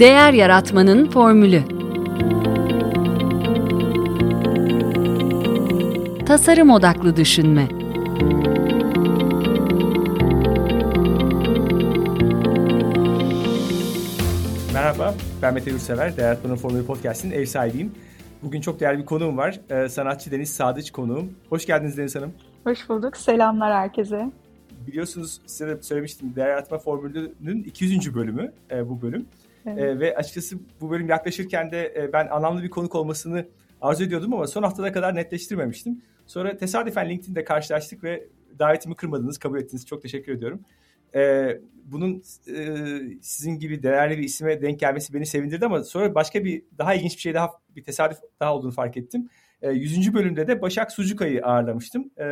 Değer Yaratmanın Formülü Tasarım Odaklı Düşünme Merhaba, ben Mete Gürsever. Değer Yaratmanın Formülü Podcast'in ev sahibiyim. Bugün çok değerli bir konuğum var. Ee, sanatçı Deniz Sadıç konuğum. Hoş geldiniz Deniz Hanım. Hoş bulduk. Selamlar herkese. Biliyorsunuz size de söylemiştim. Değer Yaratma Formülü'nün 200. bölümü e, bu bölüm. Evet. E, ve açıkçası bu bölüm yaklaşırken de e, ben anlamlı bir konuk olmasını arzu ediyordum ama son haftada kadar netleştirmemiştim. Sonra tesadüfen LinkedIn'de karşılaştık ve davetimi kırmadınız, kabul ettiniz. Çok teşekkür ediyorum. E, bunun e, sizin gibi değerli bir isime denk gelmesi beni sevindirdi ama sonra başka bir daha ilginç bir şey daha bir tesadüf daha olduğunu fark ettim. E, 100. bölümde de Başak Sucukay'ı ağırlamıştım. E,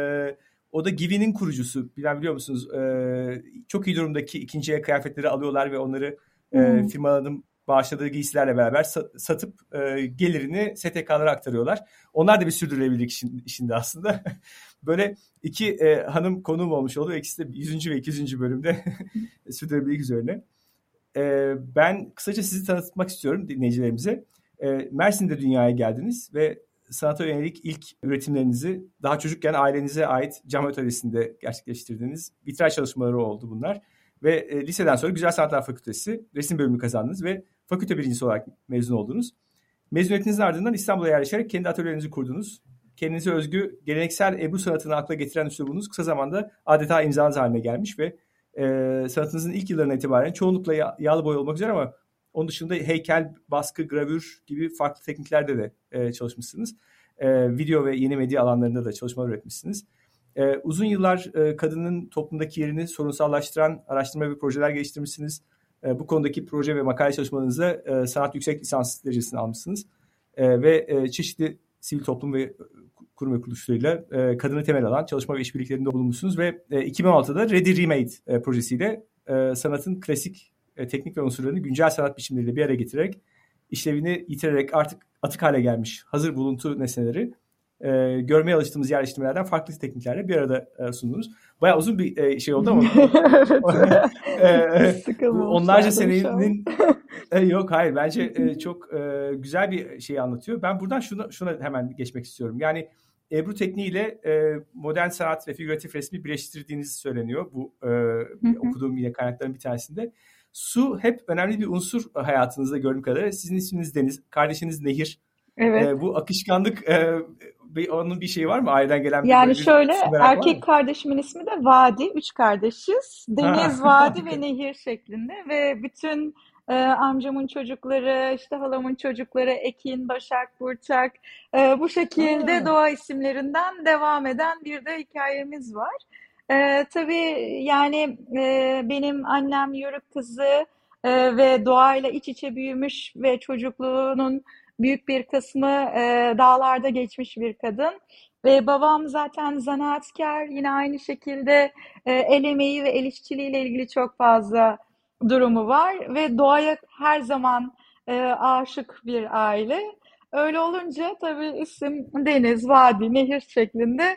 o da Givi'nin kurucusu. Bilen biliyor musunuz? E, çok iyi durumdaki ikinci el kıyafetleri alıyorlar ve onları e, firmaların bağışladığı giysilerle beraber satıp e, gelirini STK'lara aktarıyorlar. Onlar da bir sürdürülebilirlik işin, işinde aslında. Böyle iki e, hanım konuğum olmuş oldu. İkisi de 100. ve 200. bölümde sürdürülebilirlik üzerine. E, ben kısaca sizi tanıtmak istiyorum dinleyicilerimize. E, Mersin'de dünyaya geldiniz ve sanata yönelik ilk üretimlerinizi daha çocukken ailenize ait cam atölyesinde gerçekleştirdiğiniz vitray çalışmaları oldu bunlar. Ve e, liseden sonra Güzel Sanatlar Fakültesi resim bölümü kazandınız ve fakülte birincisi olarak mezun oldunuz. Mezuniyetinizin ardından İstanbul'a yerleşerek kendi atölyenizi kurdunuz. Kendinize özgü geleneksel Ebru sanatını akla getiren üslubunuz kısa zamanda adeta imzanız haline gelmiş ve e, sanatınızın ilk yıllarına itibaren çoğunlukla yağlı boy olmak üzere ama onun dışında heykel, baskı, gravür gibi farklı tekniklerde de e, çalışmışsınız. E, video ve yeni medya alanlarında da çalışmalar üretmişsiniz. E, uzun yıllar e, kadının toplumdaki yerini sorunsallaştıran araştırma ve projeler geliştirmişsiniz. E, bu konudaki proje ve makale çalışmalarınızda e, sanat yüksek lisans derecesini almışsınız. E, ve e, çeşitli sivil toplum ve kurum ve kuruluşlarıyla e, kadını temel alan çalışma ve işbirliklerinde bulunmuşsunuz ve e, 2016'da Ready Remade e, projesiyle e, sanatın klasik e, teknik ve unsurlarını güncel sanat biçimleriyle bir araya getirerek işlevini yitirerek artık atık hale gelmiş hazır buluntu nesneleri e, görmeye alıştığımız yerleştirmelerden farklı tekniklerle bir arada e, sundunuz. Bayağı uzun bir e, şey oldu ama. evet. e, onlarca senenin e, yok hayır bence e, çok e, güzel bir şey anlatıyor. Ben buradan şuna, şuna hemen geçmek istiyorum. Yani Ebru tekniğiyle e, modern sanat ve figüratif resmi birleştirdiğiniz söyleniyor. Bu e, okuduğum yine kaynakların bir tanesinde. Su hep önemli bir unsur hayatınızda gördüğüm kadarıyla. Sizin isminiz Deniz, kardeşiniz Nehir. Evet. E, bu akışkanlık e, bir, onun bir şeyi var mı? Aileden gelen yani bir şöyle erkek kardeşimin ismi de Vadi. Üç kardeşiz. Deniz, Vadi ve Nehir şeklinde ve bütün e, amcamın çocukları, işte halamın çocukları Ekin, Başak, Burçak e, bu şekilde ha. doğa isimlerinden devam eden bir de hikayemiz var. E, tabii yani e, benim annem Yörük kızı e, ve doğayla iç içe büyümüş ve çocukluğunun büyük bir kısmı e, dağlarda geçmiş bir kadın. Ve babam zaten zanaatkar, yine aynı şekilde e, el emeği ve el işçiliğiyle ilgili çok fazla durumu var. Ve doğaya her zaman e, aşık bir aile. Öyle olunca tabii isim deniz, vadi, nehir şeklinde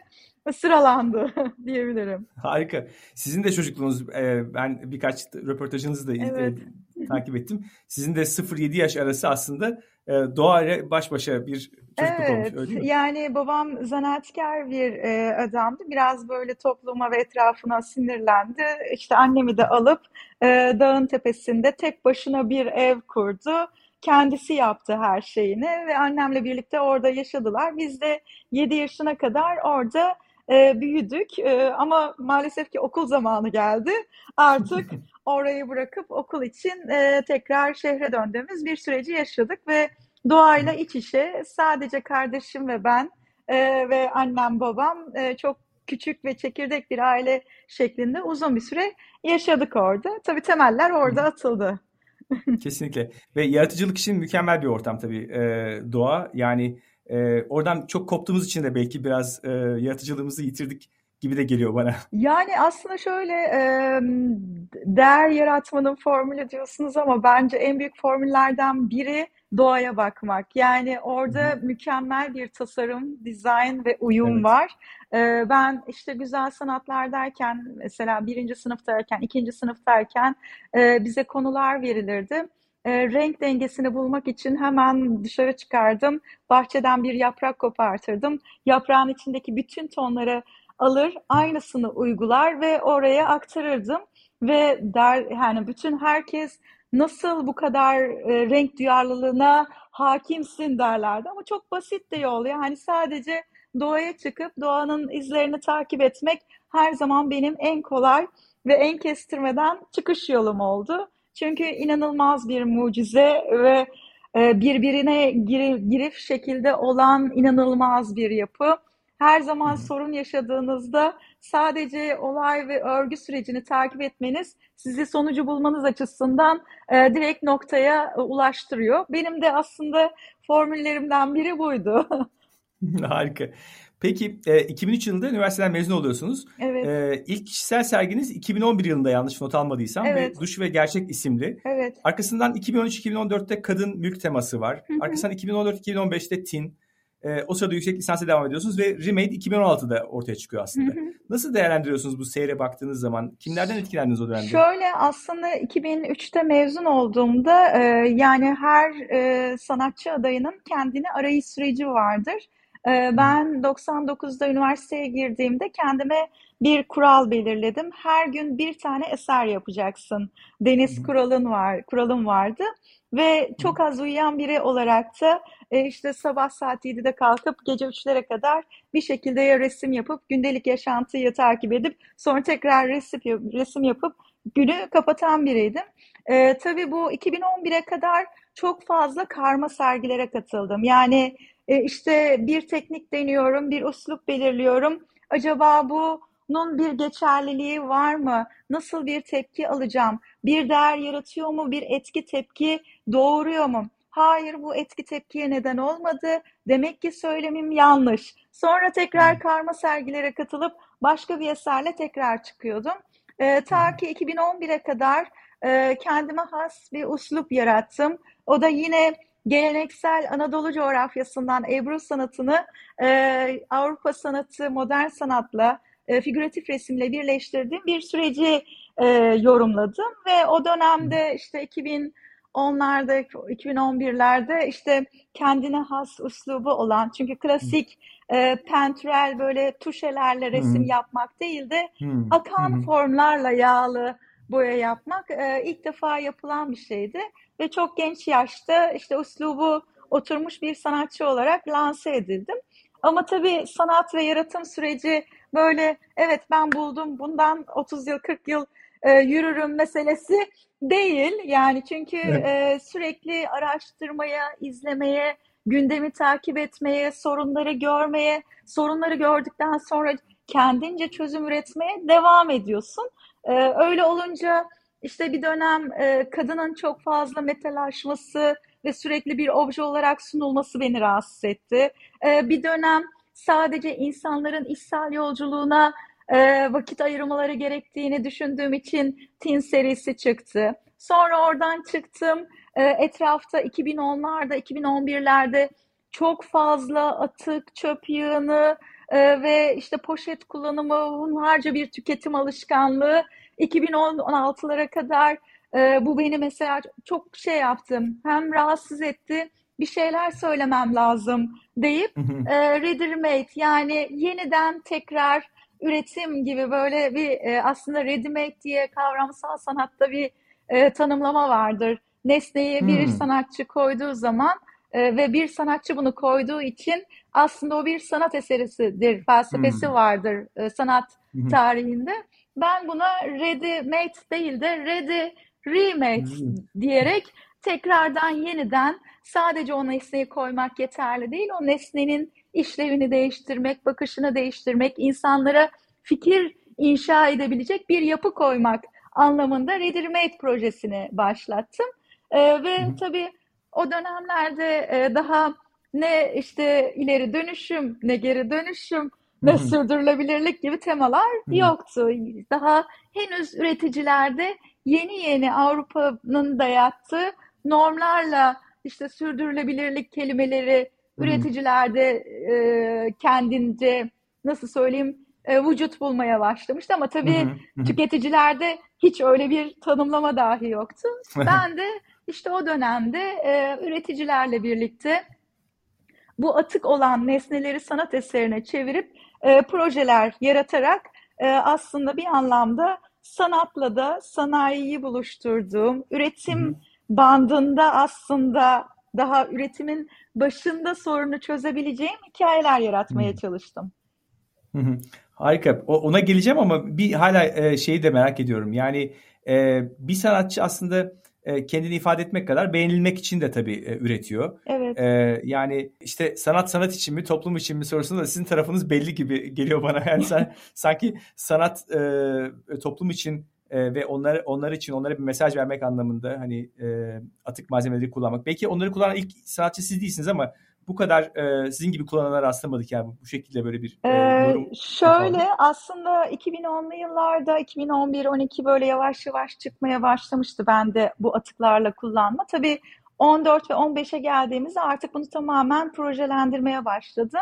sıralandı diyebilirim. Harika. Sizin de çocukluğunuz, e, ben birkaç röportajınızı da evet. e, takip ettim. Sizin de 0-7 yaş arası aslında doğayla baş başa bir çocukluk evet, olmuş öyle değil mi? Yani babam zanaatkar bir e, adamdı. Biraz böyle topluma ve etrafına sinirlendi. İşte annemi de alıp e, dağın tepesinde tek başına bir ev kurdu. Kendisi yaptı her şeyini ve annemle birlikte orada yaşadılar. Biz de 7 yaşına kadar orada e, büyüdük e, ama maalesef ki okul zamanı geldi. Artık orayı bırakıp okul için e, tekrar şehre döndüğümüz bir süreci yaşadık ve doğayla iç içe sadece kardeşim ve ben e, ve annem babam e, çok küçük ve çekirdek bir aile şeklinde uzun bir süre yaşadık orada. Tabii temeller orada atıldı. Kesinlikle. Ve yaratıcılık için mükemmel bir ortam tabii e, doğa. Yani e, oradan çok koptuğumuz için de belki biraz e, yaratıcılığımızı yitirdik gibi de geliyor bana. Yani aslında şöyle e, değer yaratmanın formülü diyorsunuz ama bence en büyük formüllerden biri doğaya bakmak. Yani orada Hı. mükemmel bir tasarım, dizayn ve uyum evet. var. E, ben işte güzel sanatlar derken mesela birinci sınıftayken, ikinci sınıftayken e, bize konular verilirdi e, renk dengesini bulmak için hemen dışarı çıkardım. Bahçeden bir yaprak kopartırdım. Yaprağın içindeki bütün tonları alır, aynısını uygular ve oraya aktarırdım. Ve der yani bütün herkes nasıl bu kadar e, renk duyarlılığına hakimsin derlerdi. Ama çok basit de yol. Yani sadece doğaya çıkıp doğanın izlerini takip etmek her zaman benim en kolay ve en kestirmeden çıkış yolum oldu. Çünkü inanılmaz bir mucize ve e, birbirine girif şekilde olan inanılmaz bir yapı. Her zaman sorun yaşadığınızda sadece olay ve örgü sürecini takip etmeniz sizi sonucu bulmanız açısından e, direkt noktaya ulaştırıyor. Benim de aslında formüllerimden biri buydu. Harika. Peki e, 2003 yılında üniversiteden mezun oluyorsunuz. Evet. E, ilk kişisel serginiz 2011 yılında yanlış not almadıysam evet. ve Duş ve Gerçek isimli. Evet. Arkasından 2013-2014'te kadın mülk teması var. Arkasından 2014-2015'te Tin. E, o sırada yüksek lisansa devam ediyorsunuz ve Remade 2016'da ortaya çıkıyor aslında. Hı hı. Nasıl değerlendiriyorsunuz bu seyre baktığınız zaman? Kimlerden etkilendiniz o dönemde? Şöyle aslında 2003'te mezun olduğumda e, yani her e, sanatçı adayının kendine arayış süreci vardır. E, ben 99'da üniversiteye girdiğimde kendime bir kural belirledim. Her gün bir tane eser yapacaksın. Deniz kuralın var, kuralım vardı ve çok az uyuyan biri olarak da e, işte sabah saat 7'de kalkıp gece 3'lere kadar bir şekilde ya resim yapıp gündelik yaşantıyı takip edip sonra tekrar resim, resim yapıp günü kapatan biriydim. E, tabii bu 2011'e kadar çok fazla karma sergilere katıldım. Yani e, işte bir teknik deniyorum, bir uslup belirliyorum. Acaba bunun bir geçerliliği var mı? Nasıl bir tepki alacağım? Bir değer yaratıyor mu? Bir etki tepki doğuruyor mu? Hayır bu etki tepkiye neden olmadı. Demek ki söylemim yanlış. Sonra tekrar karma sergilere katılıp başka bir eserle tekrar çıkıyordum. E, ta ki 2011'e kadar e, kendime has bir uslup yarattım. O da yine geleneksel Anadolu coğrafyasından Ebru sanatını e, Avrupa sanatı, modern sanatla, e, figüratif resimle birleştirdiğim bir süreci e, yorumladım ve o dönemde işte 2000 onlarda 2011'lerde işte kendine has uslubu olan çünkü klasik e, pentürel böyle tuşelerle resim hmm. yapmak değil de akan hmm. formlarla yağlı boya yapmak e, ilk defa yapılan bir şeydi ve çok genç yaşta işte uslubu oturmuş bir sanatçı olarak lanse edildim. Ama tabii sanat ve yaratım süreci böyle evet ben buldum bundan 30 yıl 40 yıl e, yürürüm meselesi değil. Yani çünkü evet. e, sürekli araştırmaya, izlemeye, gündemi takip etmeye, sorunları görmeye, sorunları gördükten sonra kendince çözüm üretmeye devam ediyorsun. E, öyle olunca işte bir dönem e, kadının çok fazla metalaşması ve sürekli bir obje olarak sunulması beni rahatsız etti. E, bir dönem sadece insanların içsel yolculuğuna e, vakit ayırmaları gerektiğini düşündüğüm için Tin serisi çıktı. Sonra oradan çıktım. E, etrafta 2010'larda, 2011'lerde çok fazla atık, çöp yığını e, ve işte poşet kullanımı, hunharca bir tüketim alışkanlığı 2016'lara kadar e, bu beni mesela çok şey yaptım. Hem rahatsız etti, bir şeyler söylemem lazım deyip e, ready made yani yeniden tekrar üretim gibi böyle bir e, aslında ready made diye kavramsal sanatta bir e, tanımlama vardır. Nesneyi bir hmm. sanatçı koyduğu zaman e, ve bir sanatçı bunu koyduğu için aslında o bir sanat eseridir, felsefesi hmm. vardır e, sanat hmm. tarihinde. Ben buna ready made değil de ready remade hmm. diyerek tekrardan yeniden sadece o nesneyi koymak yeterli değil. O nesnenin işlevini değiştirmek, bakışını değiştirmek, insanlara fikir inşa edebilecek bir yapı koymak anlamında Ready Made projesini başlattım. E, ve tabii o dönemlerde e, daha ne işte ileri dönüşüm, ne geri dönüşüm, ne Hı. sürdürülebilirlik gibi temalar yoktu. Daha henüz üreticilerde yeni yeni Avrupa'nın dayattığı normlarla işte sürdürülebilirlik kelimeleri üreticilerde e, kendince nasıl söyleyeyim e, vücut bulmaya başlamıştı ama tabii tüketicilerde hiç öyle bir tanımlama dahi yoktu. Ben de İşte o dönemde e, üreticilerle birlikte bu atık olan nesneleri sanat eserine çevirip e, projeler yaratarak e, aslında bir anlamda sanatla da sanayiyi buluşturduğum, üretim hı bandında aslında daha üretimin başında sorunu çözebileceğim hikayeler yaratmaya hı. çalıştım. Hı hı. Harika. O, ona geleceğim ama bir hala e, şeyi de merak ediyorum. Yani e, bir sanatçı aslında e, kendini ifade etmek kadar beğenilmek için de tabii e, üretiyor. Evet. E, yani işte sanat sanat için mi toplum için mi sorusunda da sizin tarafınız belli gibi geliyor bana. Yani sen, sanki sanat e, toplum için e, ve onları onlar için onlara bir mesaj vermek anlamında hani e, atık malzemeleri kullanmak. Belki onları kullanan ilk sanatçı siz değilsiniz ama bu kadar e, sizin gibi kullananlar rastlamadık yani bu şekilde böyle bir e, yorum. şöyle yapalım. aslında 2010'lu yıllarda 2011-12 böyle yavaş yavaş çıkmaya başlamıştı ben de bu atıklarla kullanma. Tabii 14 ve 15'e geldiğimizde artık bunu tamamen projelendirmeye başladım.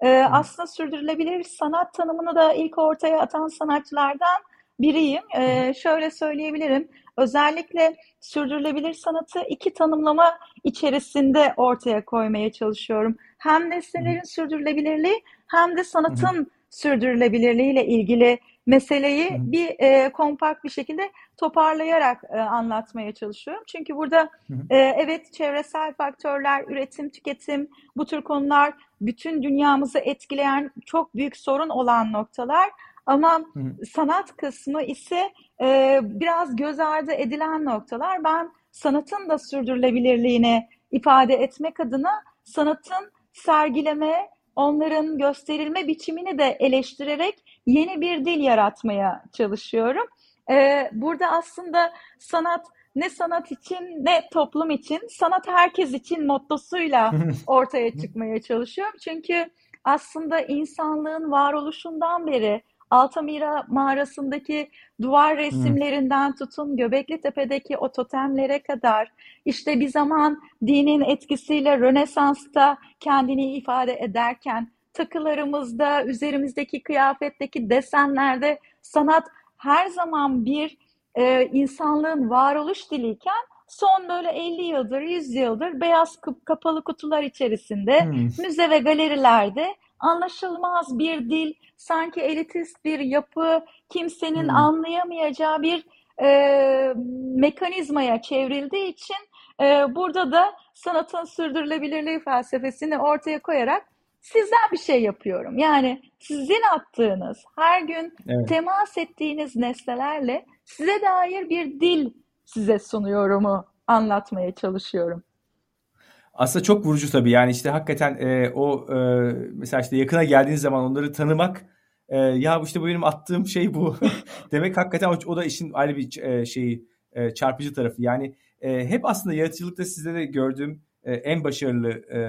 Ee, aslında sürdürülebilir sanat tanımını da ilk ortaya atan sanatçılardan biriyim. Ee, şöyle söyleyebilirim. Özellikle sürdürülebilir sanatı iki tanımlama içerisinde ortaya koymaya çalışıyorum. Hem nesnelerin sürdürülebilirliği hem de sanatın sürdürülebilirliği ile ilgili meseleyi bir e, kompakt bir şekilde toparlayarak e, anlatmaya çalışıyorum. Çünkü burada e, evet çevresel faktörler, üretim, tüketim bu tür konular bütün dünyamızı etkileyen çok büyük sorun olan noktalar. Ama Hı. sanat kısmı ise e, biraz göz ardı edilen noktalar. Ben sanatın da sürdürülebilirliğini ifade etmek adına sanatın sergileme, onların gösterilme biçimini de eleştirerek yeni bir dil yaratmaya çalışıyorum. Ee, burada aslında sanat ne sanat için ne toplum için, sanat herkes için mottosuyla ortaya çıkmaya çalışıyorum. Çünkü aslında insanlığın varoluşundan beri Altamira mağarasındaki duvar resimlerinden tutun Göbekli Tepe'deki o totemlere kadar işte bir zaman dinin etkisiyle Rönesans'ta kendini ifade ederken takılarımızda, üzerimizdeki kıyafetteki desenlerde sanat her zaman bir e, insanlığın varoluş diliyken son böyle 50 yıldır, 100 yıldır beyaz kapalı kutular içerisinde hmm. müze ve galerilerde anlaşılmaz bir dil, sanki elitist bir yapı, kimsenin hmm. anlayamayacağı bir e, mekanizmaya çevrildiği için e, burada da sanatın sürdürülebilirliği felsefesini ortaya koyarak sizden bir şey yapıyorum. Yani sizin attığınız, her gün evet. temas ettiğiniz nesnelerle size dair bir dil size sunuyorumu anlatmaya çalışıyorum. Aslında çok vurucu tabii. Yani işte hakikaten e, o e, mesela işte yakına geldiğiniz zaman onları tanımak e, ya işte bu benim attığım şey bu demek hakikaten o, o da işin ayrı bir e, şeyi e, çarpıcı tarafı. Yani e, hep aslında yaratıcılıkta sizde de gördüğüm e, en başarılı e,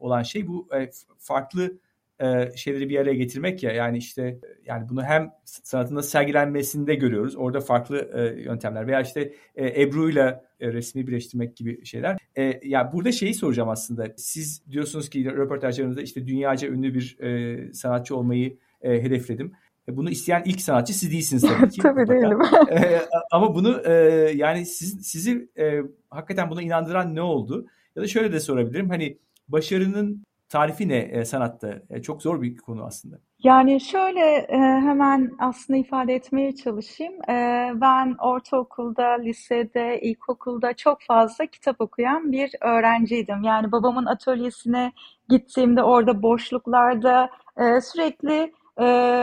olan şey bu e, farklı e, şeyleri bir araya getirmek ya yani işte yani bunu hem sanatında sergilenmesinde görüyoruz. Orada farklı e, yöntemler veya işte e, Ebru ile resmi birleştirmek gibi şeyler. E, ya burada şeyi soracağım aslında. Siz diyorsunuz ki röportajlarınızda işte dünyaca ünlü bir e, sanatçı olmayı e, hedefledim. E, bunu isteyen ilk sanatçı siz değilsiniz tabii ki. tabii değilim. e, ama bunu e, yani siz, sizi e, hakikaten buna inandıran ne oldu? Ya da şöyle de sorabilirim. Hani başarının tarifi ne e, sanatta? E, çok zor bir konu aslında. Yani şöyle e, hemen aslında ifade etmeye çalışayım. E, ben ortaokulda, lisede, ilkokulda çok fazla kitap okuyan bir öğrenciydim. Yani babamın atölyesine gittiğimde orada boşluklarda e, sürekli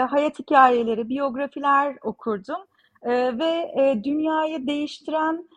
hayat hikayeleri, biyografiler okurdum. Ve dünyayı değiştiren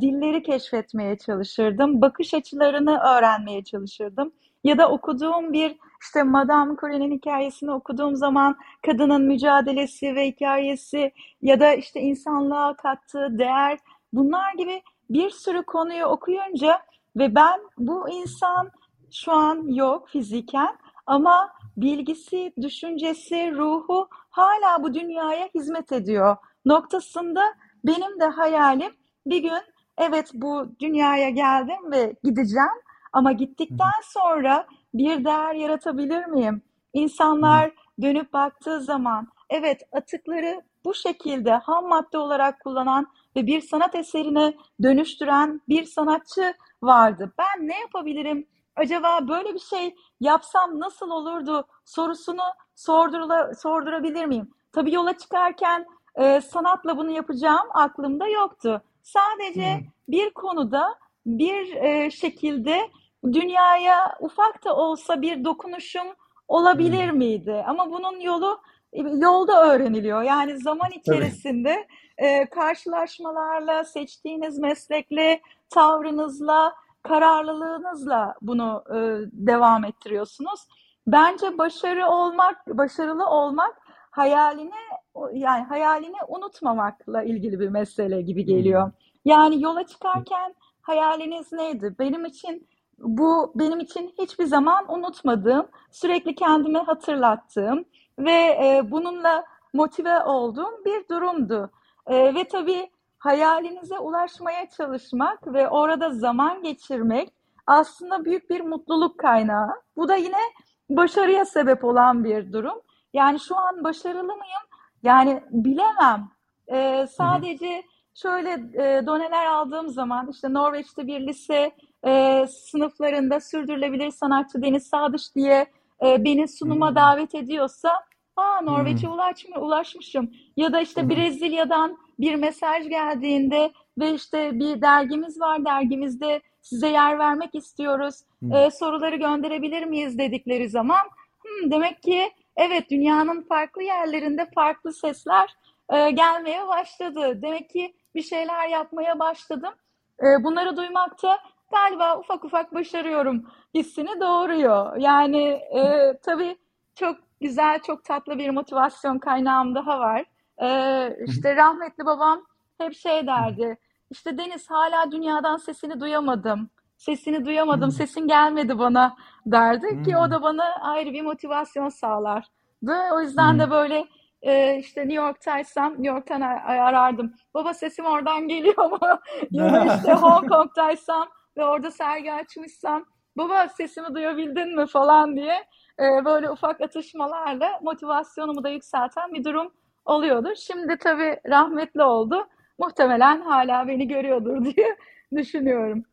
dilleri keşfetmeye çalışırdım. Bakış açılarını öğrenmeye çalışırdım. Ya da okuduğum bir işte Madame Curie'nin hikayesini okuduğum zaman kadının mücadelesi ve hikayesi ya da işte insanlığa kattığı değer bunlar gibi bir sürü konuyu okuyunca ve ben bu insan şu an yok fiziken ama bilgisi, düşüncesi, ruhu hala bu dünyaya hizmet ediyor noktasında benim de hayalim bir gün evet bu dünyaya geldim ve gideceğim ama gittikten sonra bir değer yaratabilir miyim? İnsanlar dönüp baktığı zaman evet atıkları bu şekilde ham madde olarak kullanan ve bir sanat eserine dönüştüren bir sanatçı vardı. Ben ne yapabilirim? Acaba böyle bir şey yapsam nasıl olurdu sorusunu sordurula, sordurabilir miyim? Tabii yola çıkarken e, sanatla bunu yapacağım aklımda yoktu. Sadece hmm. bir konuda bir e, şekilde dünyaya ufak da olsa bir dokunuşum olabilir hmm. miydi? Ama bunun yolu yolda öğreniliyor. Yani zaman içerisinde e, karşılaşmalarla, seçtiğiniz meslekle, tavrınızla, kararlılığınızla bunu e, devam ettiriyorsunuz. Bence başarı olmak, başarılı olmak hayaline yani hayalini unutmamakla ilgili bir mesele gibi geliyor. Hmm. Yani yola çıkarken hayaliniz neydi? Benim için bu benim için hiçbir zaman unutmadığım, sürekli kendime hatırlattığım ve e, bununla motive olduğum bir durumdu. E, ve tabii hayalinize ulaşmaya çalışmak ve orada zaman geçirmek aslında büyük bir mutluluk kaynağı. Bu da yine başarıya sebep olan bir durum. Yani şu an başarılı mıyım? Yani bilemem. E, sadece şöyle e, doneler aldığım zaman işte Norveç'te bir lise e, sınıflarında sürdürülebilir sanatçı Deniz Sadıç diye e, beni sunuma hmm. davet ediyorsa aa Norveç'e hmm. ulaşmış, ulaşmışım. Ya da işte hmm. Brezilya'dan bir mesaj geldiğinde ve işte bir dergimiz var dergimizde size yer vermek istiyoruz. Hmm. E, soruları gönderebilir miyiz dedikleri zaman hmm, demek ki evet dünyanın farklı yerlerinde farklı sesler e, gelmeye başladı. Demek ki bir şeyler yapmaya başladım. E, bunları duymakta galiba ufak ufak başarıyorum hissini doğuruyor. Yani e, tabii çok güzel, çok tatlı bir motivasyon kaynağım daha var. E, işte rahmetli babam hep şey derdi. İşte Deniz hala dünyadan sesini duyamadım. Sesini duyamadım, sesin gelmedi bana derdi ki o da bana ayrı bir motivasyon sağlardı. O yüzden de böyle e, işte New York Times'tan New York'tan arardım. Baba sesim oradan geliyor mu? ya da işte Hong Kong'taysam ve orada sergi açmışsam baba sesimi duyabildin mi falan diye e, böyle ufak atışmalarla motivasyonumu da yükselten bir durum oluyordu. Şimdi tabii rahmetli oldu. Muhtemelen hala beni görüyordur diye düşünüyorum.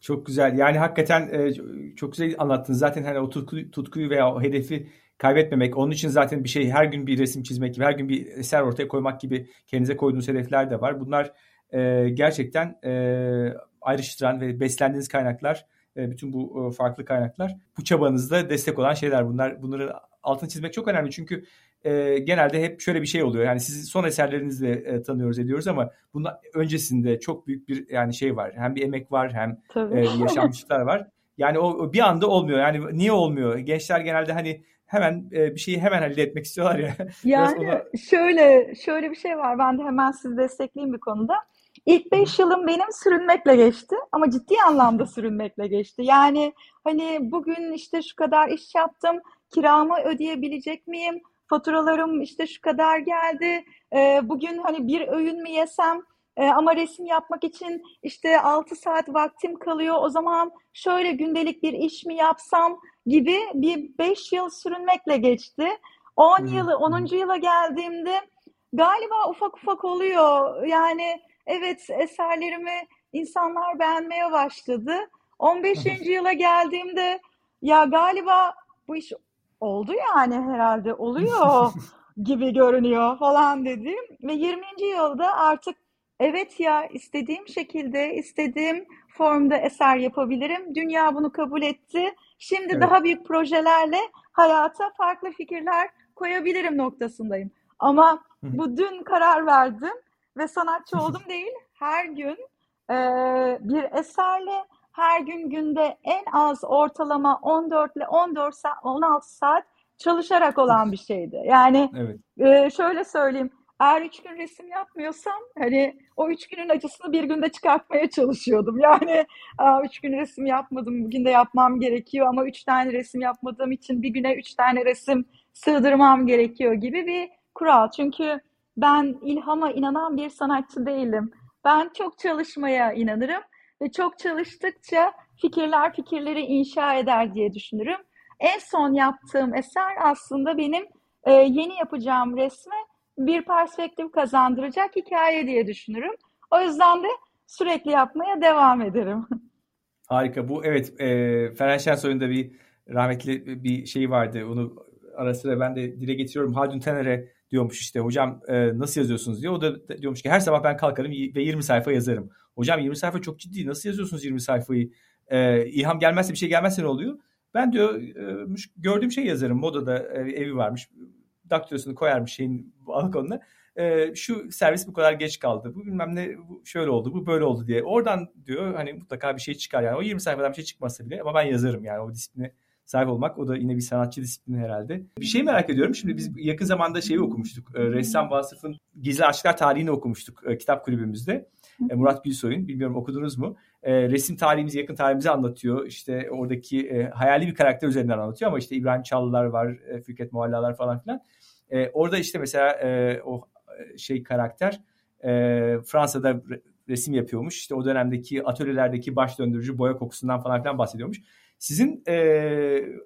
Çok güzel. Yani hakikaten e, çok güzel anlattınız. Zaten hani o tutku, tutkuyu veya o hedefi kaybetmemek, onun için zaten bir şey her gün bir resim çizmek gibi, her gün bir eser ortaya koymak gibi kendinize koyduğunuz hedefler de var. Bunlar e, gerçekten e, ayrıştıran ve beslendiğiniz kaynaklar, e, bütün bu e, farklı kaynaklar bu çabanızda destek olan şeyler. Bunlar bunları altını çizmek çok önemli çünkü e, genelde hep şöyle bir şey oluyor. Yani sizi son eserlerinizle e, tanıyoruz ediyoruz ama bunun öncesinde çok büyük bir yani şey var. Hem bir emek var hem e, yaşanmışlıklar var. Yani o bir anda olmuyor. Yani niye olmuyor? Gençler genelde hani hemen e, bir şeyi hemen halletmek istiyorlar ya. Yani ona... şöyle şöyle bir şey var. Ben de hemen sizi destekleyeyim bir konuda. İlk beş yılım benim sürünmekle geçti ama ciddi anlamda sürünmekle geçti. Yani hani bugün işte şu kadar iş yaptım, kiramı ödeyebilecek miyim? Faturalarım işte şu kadar geldi. Bugün hani bir öğün mü yesem ama resim yapmak için işte 6 saat vaktim kalıyor. O zaman şöyle gündelik bir iş mi yapsam gibi bir 5 yıl sürünmekle geçti. 10 yılı 10. yıla geldiğimde galiba ufak ufak oluyor. Yani evet eserlerimi insanlar beğenmeye başladı. 15. yıla geldiğimde ya galiba bu iş oldu yani herhalde oluyor gibi görünüyor falan dedim. Ve 20. yılda artık evet ya istediğim şekilde, istediğim formda eser yapabilirim. Dünya bunu kabul etti. Şimdi evet. daha büyük projelerle hayata farklı fikirler koyabilirim noktasındayım. Ama bu dün karar verdim ve sanatçı oldum değil. Her gün e, bir eserle her gün günde en az ortalama 14 ile 14 saat, 16 saat çalışarak olan bir şeydi. Yani evet. e, şöyle söyleyeyim. Eğer üç gün resim yapmıyorsam hani o üç günün acısını bir günde çıkartmaya çalışıyordum. Yani üç gün resim yapmadım, bugün de yapmam gerekiyor ama üç tane resim yapmadığım için bir güne üç tane resim sığdırmam gerekiyor gibi bir kural. Çünkü ben ilhama inanan bir sanatçı değilim. Ben çok çalışmaya inanırım ve çok çalıştıkça fikirler fikirleri inşa eder diye düşünürüm. En son yaptığım eser aslında benim e, yeni yapacağım resme bir perspektif kazandıracak hikaye diye düşünürüm. O yüzden de sürekli yapmaya devam ederim. Harika. Bu evet e, Ferhan Şensoy'un da bir rahmetli bir şey vardı. Onu ara sıra ben de dile getiriyorum. Haldun Tener'e diyormuş işte hocam e, nasıl yazıyorsunuz diyor. O da diyormuş ki her sabah ben kalkarım ve 20 sayfa yazarım. Hocam 20 sayfa çok ciddi. Nasıl yazıyorsunuz 20 sayfayı? E, ilham gelmezse bir şey gelmezse ne oluyor? Ben diyor gördüğüm şey yazarım. Modada e, evi varmış. Daktilosunu koyarmış şeyin balkonuna. E, şu servis bu kadar geç kaldı. Bu bilmem ne bu şöyle oldu. Bu böyle oldu diye. Oradan diyor hani mutlaka bir şey çıkar yani. O 20 sayfadan bir şey çıkmazsa bile ama ben yazarım yani o disipline sahip olmak. O da yine bir sanatçı disiplini herhalde. Bir şey merak ediyorum. Şimdi biz yakın zamanda şeyi okumuştuk. E, Ressam Vasıf'ın Gizli Aşklar Tarihini okumuştuk e, kitap kulübümüzde. E, Murat Gülsoy'un. Bilmiyorum okudunuz mu? E, resim tarihimizi, yakın tarihimizi anlatıyor. İşte oradaki hayali bir karakter üzerinden anlatıyor ama işte İbrahim Çallılar var, Fikret Muallalar falan filan. Orada işte mesela o şey karakter Fransa'da resim yapıyormuş. İşte o dönemdeki atölyelerdeki baş döndürücü boya kokusundan falan filan bahsediyormuş. Sizin e,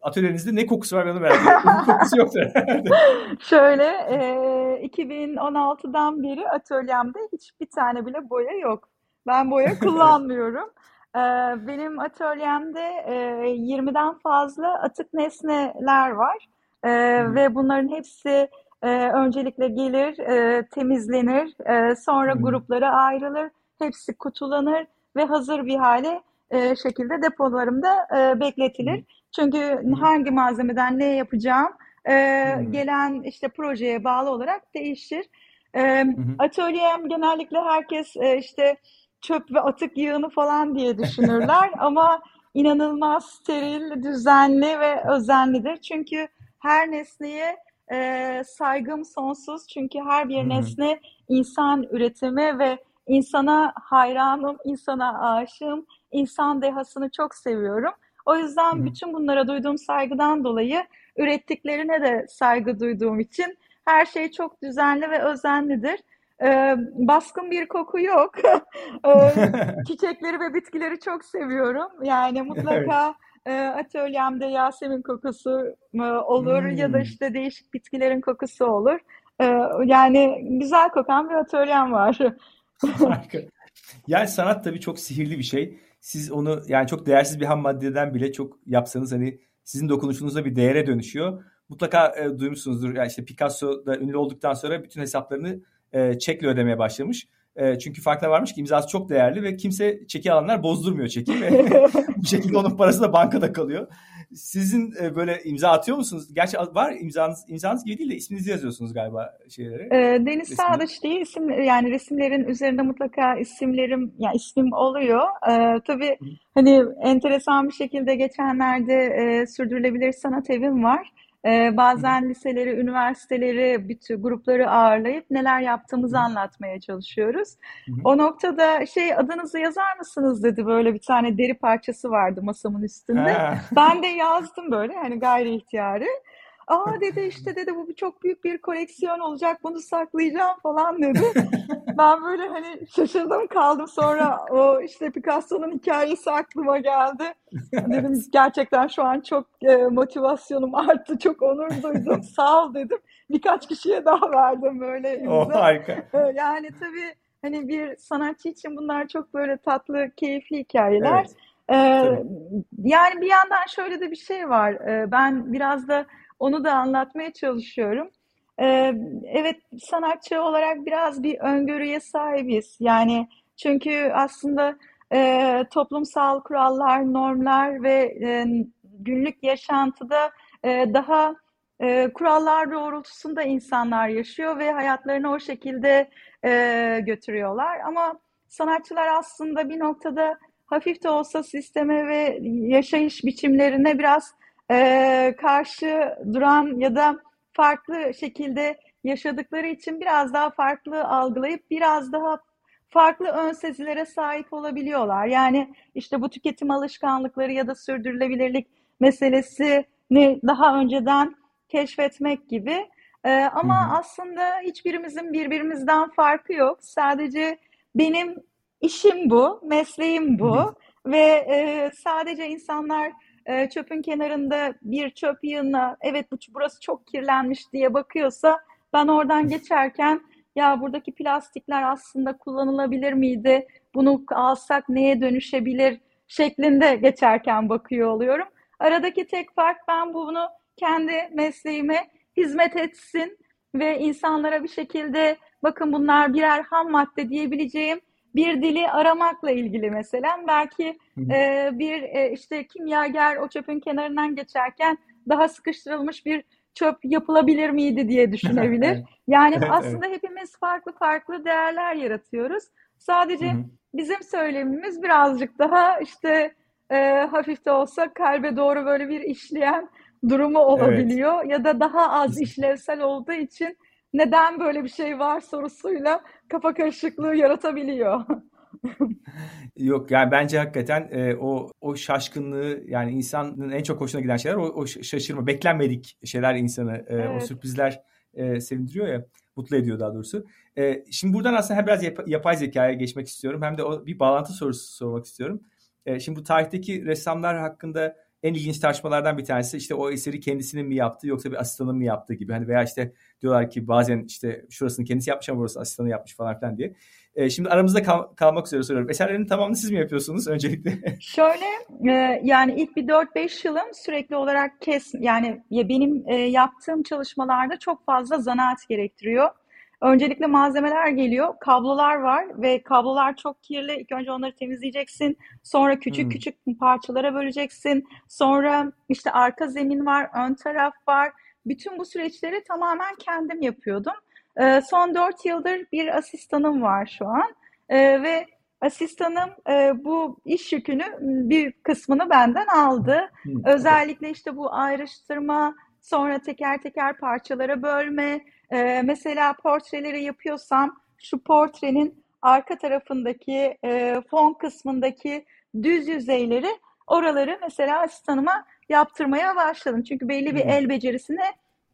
atölyenizde ne kokusu var ben merak ediyorum. kokusu yoktur Şöyle e, 2016'dan beri atölyemde hiçbir tane bile boya yok. Ben boya kullanmıyorum. e, benim atölyemde e, 20'den fazla atık nesneler var. E, ve bunların hepsi e, öncelikle gelir, e, temizlenir, e, sonra hmm. gruplara ayrılır, hepsi kutulanır ve hazır bir hale e, şekilde depolarımda e, bekletilir. Çünkü hangi malzemeden ne yapacağım e, gelen işte projeye bağlı olarak değişir. E. Atölyem genellikle herkes e, işte çöp ve atık yığını falan diye düşünürler ama inanılmaz steril, düzenli ve özenlidir. Çünkü her nesneye e, saygım sonsuz. Çünkü her bir nesne insan üretimi ve insana hayranım, insana aşığım, insan dehasını çok seviyorum. O yüzden bütün bunlara duyduğum saygıdan dolayı ürettiklerine de saygı duyduğum için her şey çok düzenli ve özenlidir. Ee, baskın bir koku yok. ee, çiçekleri ve bitkileri çok seviyorum. Yani mutlaka evet. e, atölyemde Yasemin kokusu e, olur hmm. ya da hmm. işte değişik bitkilerin kokusu olur. E, yani güzel kokan bir atölyem var. Harika. Yani sanat tabii çok sihirli bir şey. Siz onu yani çok değersiz bir ham maddeden bile çok yapsanız hani sizin dokunuşunuzda bir değere dönüşüyor. Mutlaka e, duymuşsunuzdur. Yani işte Picasso da ünlü olduktan sonra bütün hesaplarını e, çekle ödemeye başlamış. E, çünkü farkına varmış ki imzası çok değerli ve kimse çeki alanlar bozdurmuyor çeki ve bu şekilde onun parası da bankada kalıyor. Sizin e, böyle imza atıyor musunuz? Gerçi var imzanız imzanız gibi değil de isminizi yazıyorsunuz galiba şeylere. E, Deniz Sağdaş diye isim yani resimlerin üzerinde mutlaka isimlerim yani ismim oluyor. E, tabii hani enteresan bir şekilde geçenlerde e, sürdürülebilir sanat evim var. Ee, bazen liseleri, üniversiteleri, bütün grupları ağırlayıp neler yaptığımızı anlatmaya çalışıyoruz. O noktada şey adınızı yazar mısınız dedi böyle bir tane deri parçası vardı masamın üstünde. Ben de yazdım böyle hani gayri ihtiyari. Aa dedi işte dedi bu çok büyük bir koleksiyon olacak bunu saklayacağım falan dedi. ben böyle hani şaşırdım kaldım sonra o işte Picasso'nun hikayesi aklıma geldi. Dedim gerçekten şu an çok e, motivasyonum arttı çok onur duydum sağ ol dedim. Birkaç kişiye daha verdim böyle. Oh, harika. E, yani tabii hani bir sanatçı için bunlar çok böyle tatlı keyifli hikayeler. Evet. Ee, yani bir yandan şöyle de bir şey var. Ee, ben biraz da onu da anlatmaya çalışıyorum. Ee, evet sanatçı olarak biraz bir öngörüye sahibiz. Yani çünkü aslında e, toplumsal kurallar, normlar ve e, günlük yaşantıda e, daha e, kurallar doğrultusunda insanlar yaşıyor ve hayatlarını o şekilde e, götürüyorlar. Ama sanatçılar aslında bir noktada hafif de olsa sisteme ve yaşayış biçimlerine biraz e, karşı duran ya da farklı şekilde yaşadıkları için biraz daha farklı algılayıp biraz daha farklı ön sezilere sahip olabiliyorlar. Yani işte bu tüketim alışkanlıkları ya da sürdürülebilirlik meselesini daha önceden keşfetmek gibi. Ee, ama hı aslında hiçbirimizin birbirimizden farkı yok. Sadece benim işim bu, mesleğim bu hı ve e, sadece insanlar e, çöpün kenarında bir çöp yığına evet bu burası çok kirlenmiş diye bakıyorsa ben oradan geçerken ya buradaki plastikler aslında kullanılabilir miydi? Bunu alsak neye dönüşebilir şeklinde geçerken bakıyor oluyorum. Aradaki tek fark ben bunu kendi mesleğime hizmet etsin ve insanlara bir şekilde bakın bunlar birer ham madde diyebileceğim bir dili aramakla ilgili mesela. Belki e, bir e, işte kimyager o çöpün kenarından geçerken daha sıkıştırılmış bir çöp yapılabilir miydi diye düşünebilir. Yani aslında hepimiz farklı farklı değerler yaratıyoruz. Sadece bizim söylemimiz birazcık daha işte e, hafif de olsa kalbe doğru böyle bir işleyen durumu olabiliyor evet. ya da daha az işlevsel olduğu için neden böyle bir şey var sorusuyla kafa karışıklığı yaratabiliyor. Yok yani bence hakikaten e, o o şaşkınlığı yani insanın en çok hoşuna giden şeyler o, o şaşırma, beklenmedik şeyler insanı, e, evet. o sürprizler e, sevindiriyor ya, mutlu ediyor daha doğrusu. E, şimdi buradan aslında hem biraz yap, yapay zekaya geçmek istiyorum hem de o bir bağlantı sorusu sormak istiyorum. E, şimdi bu tarihteki ressamlar hakkında en ilginç tartışmalardan bir tanesi işte o eseri kendisinin mi yaptı yoksa bir asistanın mı yaptığı gibi. Hani veya işte diyorlar ki bazen işte şurasını kendisi yapmış ama burası asistanı yapmış falan filan diye. E, şimdi aramızda kal- kalmak üzere soruyorum. Eserlerin tamamını siz mi yapıyorsunuz öncelikle? Şöyle e, yani ilk bir 4-5 yılım sürekli olarak kes yani ya benim e, yaptığım çalışmalarda çok fazla zanaat gerektiriyor. Öncelikle malzemeler geliyor. Kablolar var ve kablolar çok kirli. İlk önce onları temizleyeceksin. Sonra küçük hmm. küçük parçalara böleceksin. Sonra işte arka zemin var, ön taraf var. Bütün bu süreçleri tamamen kendim yapıyordum. Ee, son dört yıldır bir asistanım var şu an. Ee, ve asistanım e, bu iş yükünü bir kısmını benden aldı. Hmm. Özellikle işte bu ayrıştırma, sonra teker teker parçalara bölme, e, mesela portreleri yapıyorsam şu portrenin arka tarafındaki e, fon kısmındaki düz yüzeyleri oraları mesela asistanıma yaptırmaya başladım. Çünkü belli bir el becerisini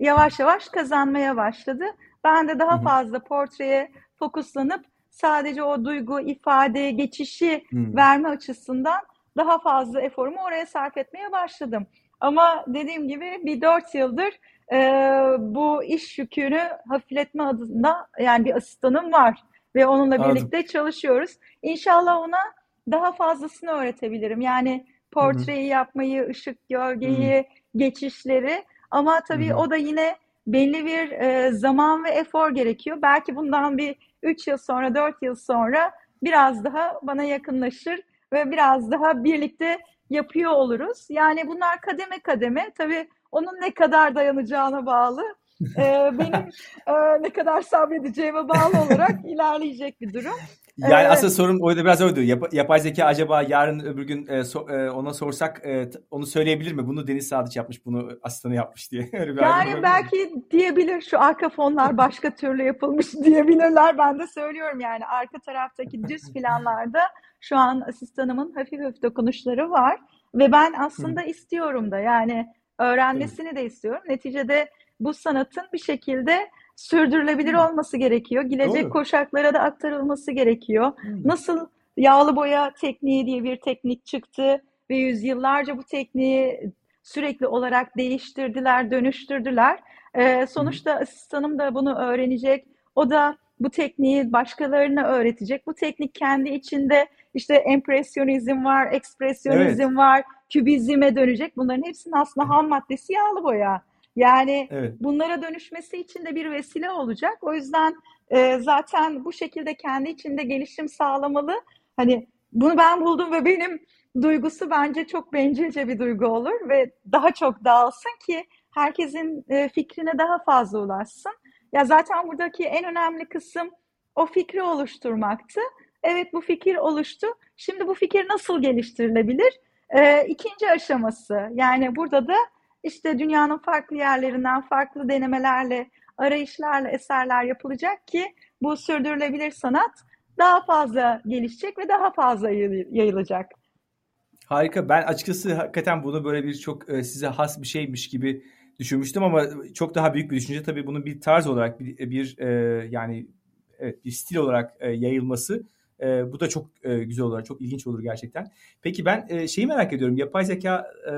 yavaş yavaş kazanmaya başladı. Ben de daha fazla portreye fokuslanıp sadece o duygu, ifade, geçişi hmm. verme açısından daha fazla eforumu oraya sarf etmeye başladım. Ama dediğim gibi bir dört yıldır e, bu iş yükünü hafifletme adına yani bir asistanım var ve onunla Anladım. birlikte çalışıyoruz. İnşallah ona daha fazlasını öğretebilirim. Yani portreyi Hı-hı. yapmayı, ışık, gölgeyi, Hı-hı. geçişleri ama tabii Hı-hı. o da yine belli bir e, zaman ve efor gerekiyor. Belki bundan bir 3 yıl sonra, 4 yıl sonra biraz daha bana yakınlaşır ve biraz daha birlikte yapıyor oluruz. Yani bunlar kademe kademe. Tabii onun ne kadar dayanacağına bağlı. ee, benim e, ne kadar sabredeceğime bağlı olarak ilerleyecek bir durum. Yani evet. aslında sorun oydu biraz oydu. Yap, yapay zeka acaba yarın öbür gün e, so, e, ona sorsak e, onu söyleyebilir mi? Bunu Deniz Sadıç yapmış, bunu asistanı yapmış diye. Öyle bir yani belki diyebilir şu arka fonlar başka türlü yapılmış diyebilirler. Ben de söylüyorum yani arka taraftaki düz planlarda şu an asistanımın hafif hafif dokunuşları var. Ve ben aslında Hı. istiyorum da yani öğrenmesini Hı. de istiyorum. Neticede bu sanatın bir şekilde sürdürülebilir olması gerekiyor. Gelecek Doğru. kuşaklara da aktarılması gerekiyor. Hı. Nasıl yağlı boya tekniği diye bir teknik çıktı ve yüzyıllarca bu tekniği sürekli olarak değiştirdiler, dönüştürdüler. Ee, sonuçta Hı. asistanım da bunu öğrenecek. O da bu tekniği başkalarına öğretecek. Bu teknik kendi içinde işte empresyonizm var, ekspresyonizm evet. var, kübizme dönecek. Bunların hepsinin aslında ham maddesi yağlı boya. Yani evet. bunlara dönüşmesi için de bir vesile olacak. O yüzden e, zaten bu şekilde kendi içinde gelişim sağlamalı. Hani bunu ben buldum ve benim duygusu bence çok bencilce bir duygu olur ve daha çok dağılsın ki herkesin e, fikrine daha fazla ulaşsın. Ya zaten buradaki en önemli kısım o fikri oluşturmaktı. Evet bu fikir oluştu. Şimdi bu fikir nasıl geliştirilebilir? Ee, ikinci aşaması yani burada da işte dünyanın farklı yerlerinden farklı denemelerle, arayışlarla eserler yapılacak ki bu sürdürülebilir sanat daha fazla gelişecek ve daha fazla yayılacak. Harika. Ben açıkçası hakikaten bunu böyle bir çok e, size has bir şeymiş gibi düşünmüştüm ama çok daha büyük bir düşünce. Tabii bunun bir tarz olarak bir, bir e, yani evet bir stil olarak e, yayılması E, bu da çok e, güzel olur, çok ilginç olur gerçekten. Peki ben e, şeyi merak ediyorum. Yapay zeka e,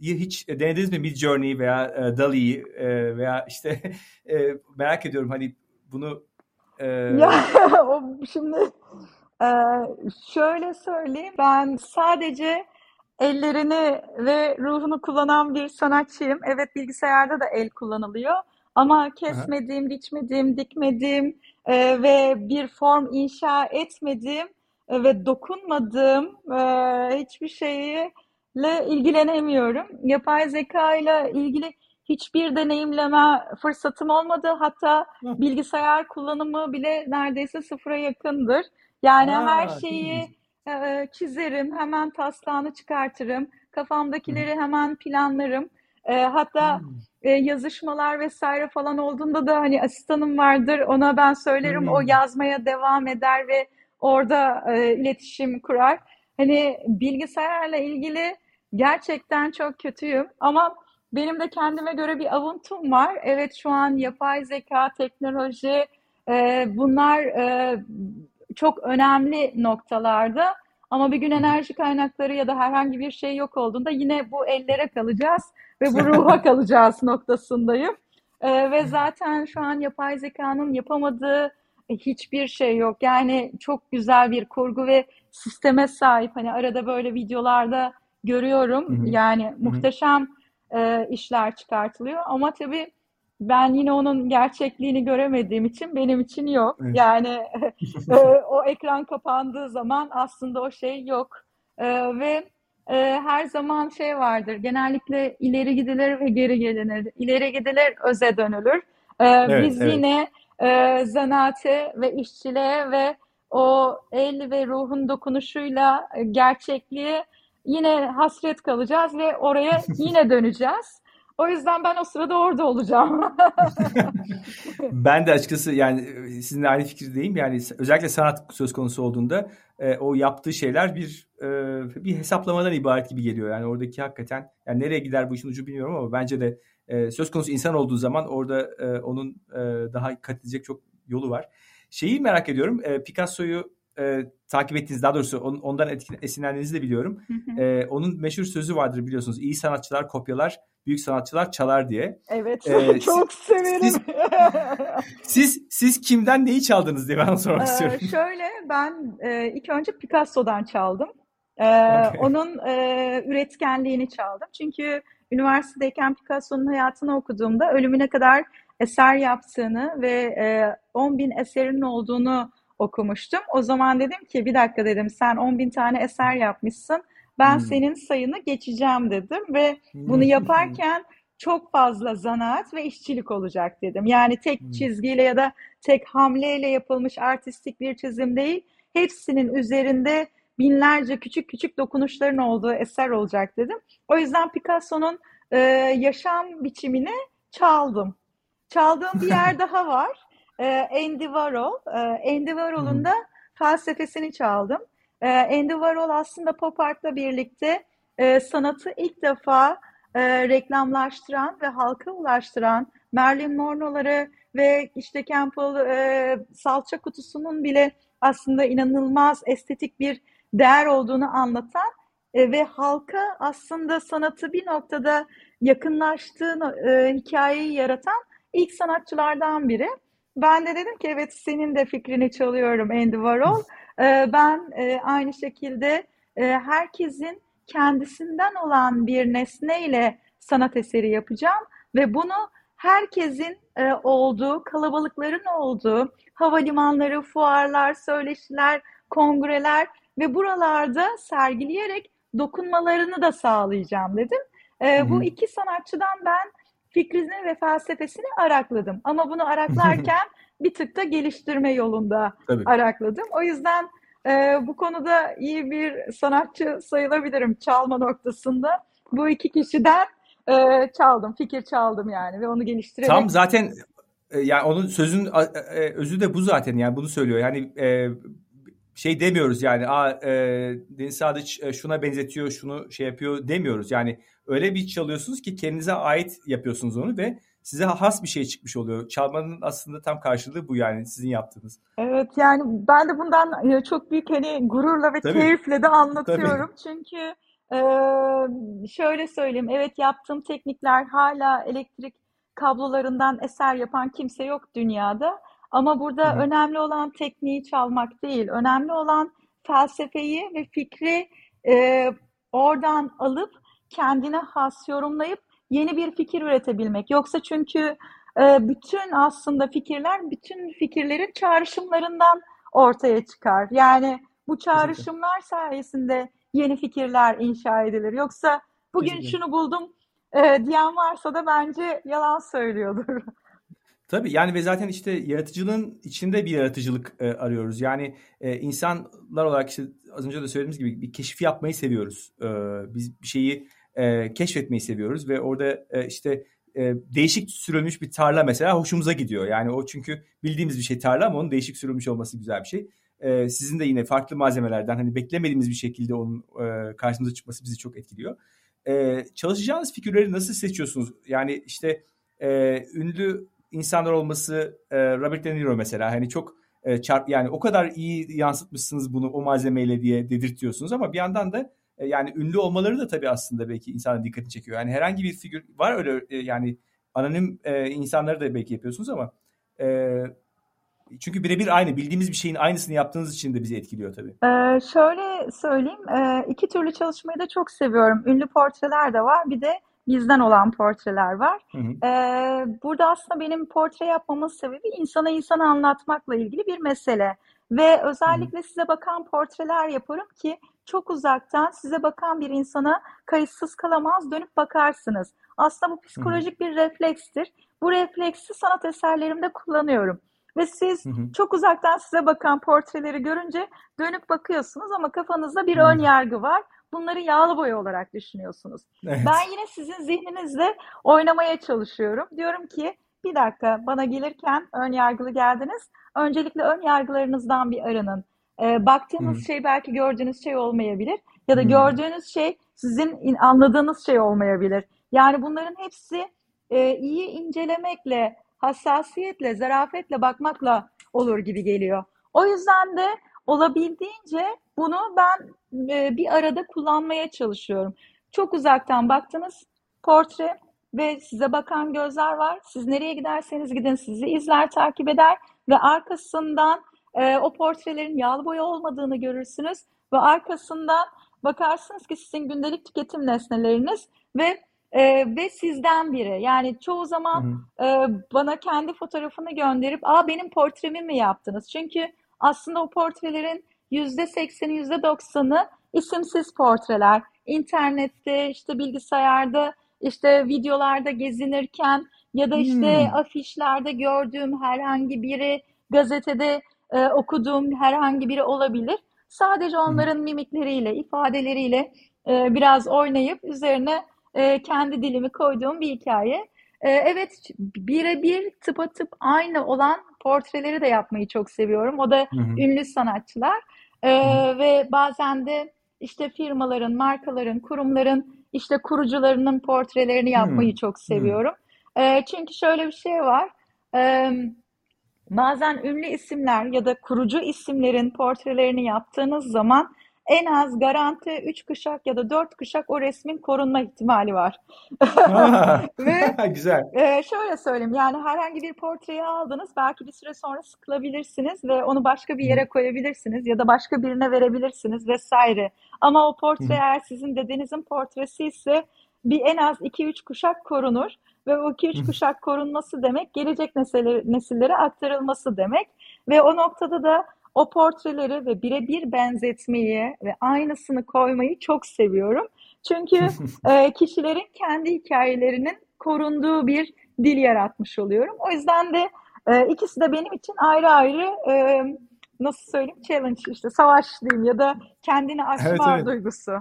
hiç denediniz mi Mid Journey veya e, DALL-E e, veya işte e, merak ediyorum hani bunu e... ya o şimdi e, şöyle söyleyeyim ben sadece ellerini ve ruhunu kullanan bir sanatçıyım. Evet bilgisayarda da el kullanılıyor ama kesmediğim, Aha. biçmediğim, dikmediğim e, ve bir form inşa etmediğim e, ve dokunmadığım e, hiçbir şeyle ilgilenemiyorum. Yapay zeka ile ilgili hiçbir deneyimleme fırsatım olmadı. Hatta bilgisayar kullanımı bile neredeyse sıfıra yakındır. Yani Aa, her şeyi e, çizerim, hemen taslağını çıkartırım, kafamdakileri hemen planlarım. E, hatta e, yazışmalar vesaire falan olduğunda da hani asistanım vardır, ona ben söylerim, o yazmaya devam eder ve orada e, iletişim kurar. Hani bilgisayarla ilgili gerçekten çok kötüyüm ama benim de kendime göre bir avuntum var. Evet şu an yapay zeka, teknoloji e, bunlar e, çok önemli noktalarda. Ama bir gün enerji kaynakları ya da herhangi bir şey yok olduğunda yine bu ellere kalacağız ve bu ruha kalacağız noktasındayım. Ee, ve zaten şu an yapay zekanın yapamadığı hiçbir şey yok. Yani çok güzel bir kurgu ve sisteme sahip. Hani arada böyle videolarda görüyorum. Hı hı. Yani muhteşem e, işler çıkartılıyor. Ama tabii ben yine onun gerçekliğini göremediğim için benim için yok. Evet. Yani e, o ekran kapandığı zaman aslında o şey yok. E, ve e, her zaman şey vardır. Genellikle ileri gidilir ve geri gelinir. İleri gidilir, öze dönülür. E, evet, biz evet. yine e, zanaate ve işçiliğe ve o el ve ruhun dokunuşuyla gerçekliğe yine hasret kalacağız ve oraya yine döneceğiz. O yüzden ben o sırada orada olacağım. ben de açıkçası yani e, sizinle aynı fikirdeyim. Yani özellikle sanat söz konusu olduğunda e, o yaptığı şeyler bir e, bir hesaplamadan ibaret gibi geliyor. Yani oradaki hakikaten yani nereye gider bu işin ucu bilmiyorum ama bence de e, söz konusu insan olduğu zaman orada e, onun e, daha kat edecek çok yolu var. Şeyi merak ediyorum. E, Picasso'yu e, takip ettiğiniz daha doğrusu on, ondan etkin, esinlendiğinizi de biliyorum. E, onun meşhur sözü vardır biliyorsunuz. İyi sanatçılar kopyalar, büyük sanatçılar çalar diye. Evet. E, çok siz, severim. Siz, siz siz kimden neyi çaldınız diye ben sormak ee, istiyorum. Şöyle ben e, ilk önce Picasso'dan çaldım. E, okay. Onun e, üretkenliğini çaldım. Çünkü üniversitedeyken Picasso'nun hayatını okuduğumda ölümüne kadar eser yaptığını ve e, 10 bin eserinin olduğunu okumuştum. O zaman dedim ki bir dakika dedim sen 10 bin tane eser yapmışsın. Ben hmm. senin sayını geçeceğim dedim ve bunu hmm. yaparken çok fazla zanaat ve işçilik olacak dedim. Yani tek hmm. çizgiyle ya da tek hamleyle yapılmış artistik bir çizim değil. Hepsinin üzerinde binlerce küçük küçük dokunuşların olduğu eser olacak dedim. O yüzden Picasso'nun e, yaşam biçimini çaldım. Çaldığım bir yer daha var. E, Andy Warhol. E, Andy Warhol'un da felsefesini çaldım. E, Andy Warhol aslında pop art'la birlikte e, sanatı ilk defa e, reklamlaştıran ve halka ulaştıran Marilyn Monroe'ları ve işte Campbell e, salça kutusunun bile aslında inanılmaz estetik bir değer olduğunu anlatan e, ve halka aslında sanatı bir noktada yakınlaştığı e, hikayeyi yaratan ilk sanatçılardan biri. Ben de dedim ki evet senin de fikrini çalıyorum Andy Warhol. Ee, ben e, aynı şekilde e, herkesin kendisinden olan bir nesneyle sanat eseri yapacağım ve bunu herkesin e, olduğu, kalabalıkların olduğu havalimanları, fuarlar, söyleşiler, kongreler ve buralarda sergileyerek dokunmalarını da sağlayacağım dedim. E, bu iki sanatçıdan ben fikrini ve felsefesini arakladım. Ama bunu araklarken bir tık da geliştirme yolunda Tabii. arakladım. O yüzden e, bu konuda iyi bir sanatçı sayılabilirim çalma noktasında. Bu iki kişiden e, çaldım, fikir çaldım yani ve onu geliştirerek. Tam zaten e, yani onun sözün e, özü de bu zaten yani bunu söylüyor. Yani e, şey demiyoruz yani a e, Deniz Sadıç e, şuna benzetiyor, şunu şey yapıyor demiyoruz. Yani öyle bir çalıyorsunuz ki kendinize ait yapıyorsunuz onu ve size has bir şey çıkmış oluyor. Çalmanın aslında tam karşılığı bu yani sizin yaptığınız. Evet yani ben de bundan e, çok büyük hani gururla ve Tabii. keyifle de anlatıyorum. Çünkü e, şöyle söyleyeyim evet yaptığım teknikler hala elektrik kablolarından eser yapan kimse yok dünyada. Ama burada Hı hı. önemli olan tekniği çalmak değil. Önemli olan felsefeyi ve fikri e, oradan alıp kendine has yorumlayıp yeni bir fikir üretebilmek. Yoksa çünkü e, bütün aslında fikirler bütün fikirlerin çağrışımlarından ortaya çıkar. Yani bu çağrışımlar sayesinde yeni fikirler inşa edilir. Yoksa bugün Kesinlikle. şunu buldum e, diyen varsa da bence yalan söylüyordur. Tabii yani ve zaten işte yaratıcılığın içinde bir yaratıcılık e, arıyoruz. Yani e, insanlar olarak işte az önce de söylediğimiz gibi bir keşif yapmayı seviyoruz. E, biz bir şeyi e, keşfetmeyi seviyoruz ve orada e, işte e, değişik sürülmüş bir tarla mesela hoşumuza gidiyor. Yani o çünkü bildiğimiz bir şey tarla ama onun değişik sürülmüş olması güzel bir şey. E, sizin de yine farklı malzemelerden hani beklemediğimiz bir şekilde onun e, karşımıza çıkması bizi çok etkiliyor. E, çalışacağınız figürleri nasıl seçiyorsunuz? Yani işte e, ünlü insanlar olması e, Robert De Niro mesela hani çok e, çarp yani o kadar iyi yansıtmışsınız bunu o malzemeyle diye dedirtiyorsunuz ama bir yandan da e, yani ünlü olmaları da tabii aslında belki insanın dikkatini çekiyor. Yani herhangi bir figür var öyle e, yani anonim e, insanları da belki yapıyorsunuz ama e, çünkü birebir aynı bildiğimiz bir şeyin aynısını yaptığınız için de bizi etkiliyor tabii. Ee, şöyle söyleyeyim, e, iki türlü çalışmayı da çok seviyorum. Ünlü portreler de var, bir de bizden olan portreler var. Hı hı. Ee, burada aslında benim portre yapmamın sebebi insana insanı anlatmakla ilgili bir mesele. Ve özellikle size bakan portreler yaparım ki çok uzaktan size bakan bir insana kayıtsız kalamaz, dönüp bakarsınız. Aslında bu psikolojik bir reflekstir. Bu refleksi sanat eserlerimde kullanıyorum. Ve siz Hı hı. çok uzaktan size bakan portreleri görünce dönüp bakıyorsunuz ama kafanızda bir Hı. ön yargı var. Bunları yağlı boya olarak düşünüyorsunuz. Evet. Ben yine sizin zihninizle oynamaya çalışıyorum. Diyorum ki bir dakika bana gelirken ön yargılı geldiniz. Öncelikle ön yargılarınızdan bir arının. Ee, baktığınız Hı. şey belki gördüğünüz şey olmayabilir. Ya da Hı. gördüğünüz şey sizin in- anladığınız şey olmayabilir. Yani bunların hepsi e, iyi incelemekle, hassasiyetle, zarafetle bakmakla olur gibi geliyor. O yüzden de olabildiğince bunu ben e, bir arada kullanmaya çalışıyorum. Çok uzaktan baktınız portre ve size bakan gözler var. Siz nereye giderseniz gidin sizi izler, takip eder ve arkasından e, o portrelerin yağlı boya olmadığını görürsünüz ve arkasından bakarsınız ki sizin gündelik tüketim nesneleriniz ve e, ve sizden biri. Yani çoğu zaman hı. e, bana kendi fotoğrafını gönderip aa benim portremi mi yaptınız? Çünkü aslında o portrelerin yüzde sekseni, yüzde doksanı isimsiz portreler. İnternette, işte bilgisayarda, işte videolarda gezinirken ya da işte Hmm. afişlerde gördüğüm herhangi biri, gazetede e, okuduğum herhangi biri olabilir. Sadece onların mimikleriyle, ifadeleriyle e, biraz oynayıp üzerine e, kendi dilimi koyduğum bir hikaye. E, evet, birebir tıpatıp aynı olan portreleri de yapmayı çok seviyorum. O da Hı hı. ünlü sanatçılar. E, Hı hı. ve bazen de işte firmaların, markaların, kurumların işte kurucularının portrelerini Hı. yapmayı çok Hı. seviyorum. E, çünkü şöyle bir şey var. E, bazen ünlü isimler ya da kurucu isimlerin portrelerini yaptığınız zaman en az garanti 3 kuşak ya da 4 kuşak o resmin korunma ihtimali var. Ve Güzel. e, şöyle söyleyeyim yani herhangi bir portreyi aldınız belki bir süre sonra sıkılabilirsiniz ve onu başka bir yere koyabilirsiniz ya da başka birine verebilirsiniz vesaire. Ama o portre eğer sizin dedenizin portresi ise bir en az 2-3 kuşak korunur ve o Hı 2-3 hı. kuşak korunması demek gelecek nesillere, nesillere aktarılması demek ve o noktada da o portreleri ve birebir benzetmeyi ve aynısını koymayı çok seviyorum. Çünkü e, kişilerin kendi hikayelerinin korunduğu bir dil yaratmış oluyorum. O yüzden de e, ikisi de benim için ayrı ayrı e, nasıl söyleyeyim challenge işte savaş diyeyim ya da kendini Evet aşma evet. duygusu.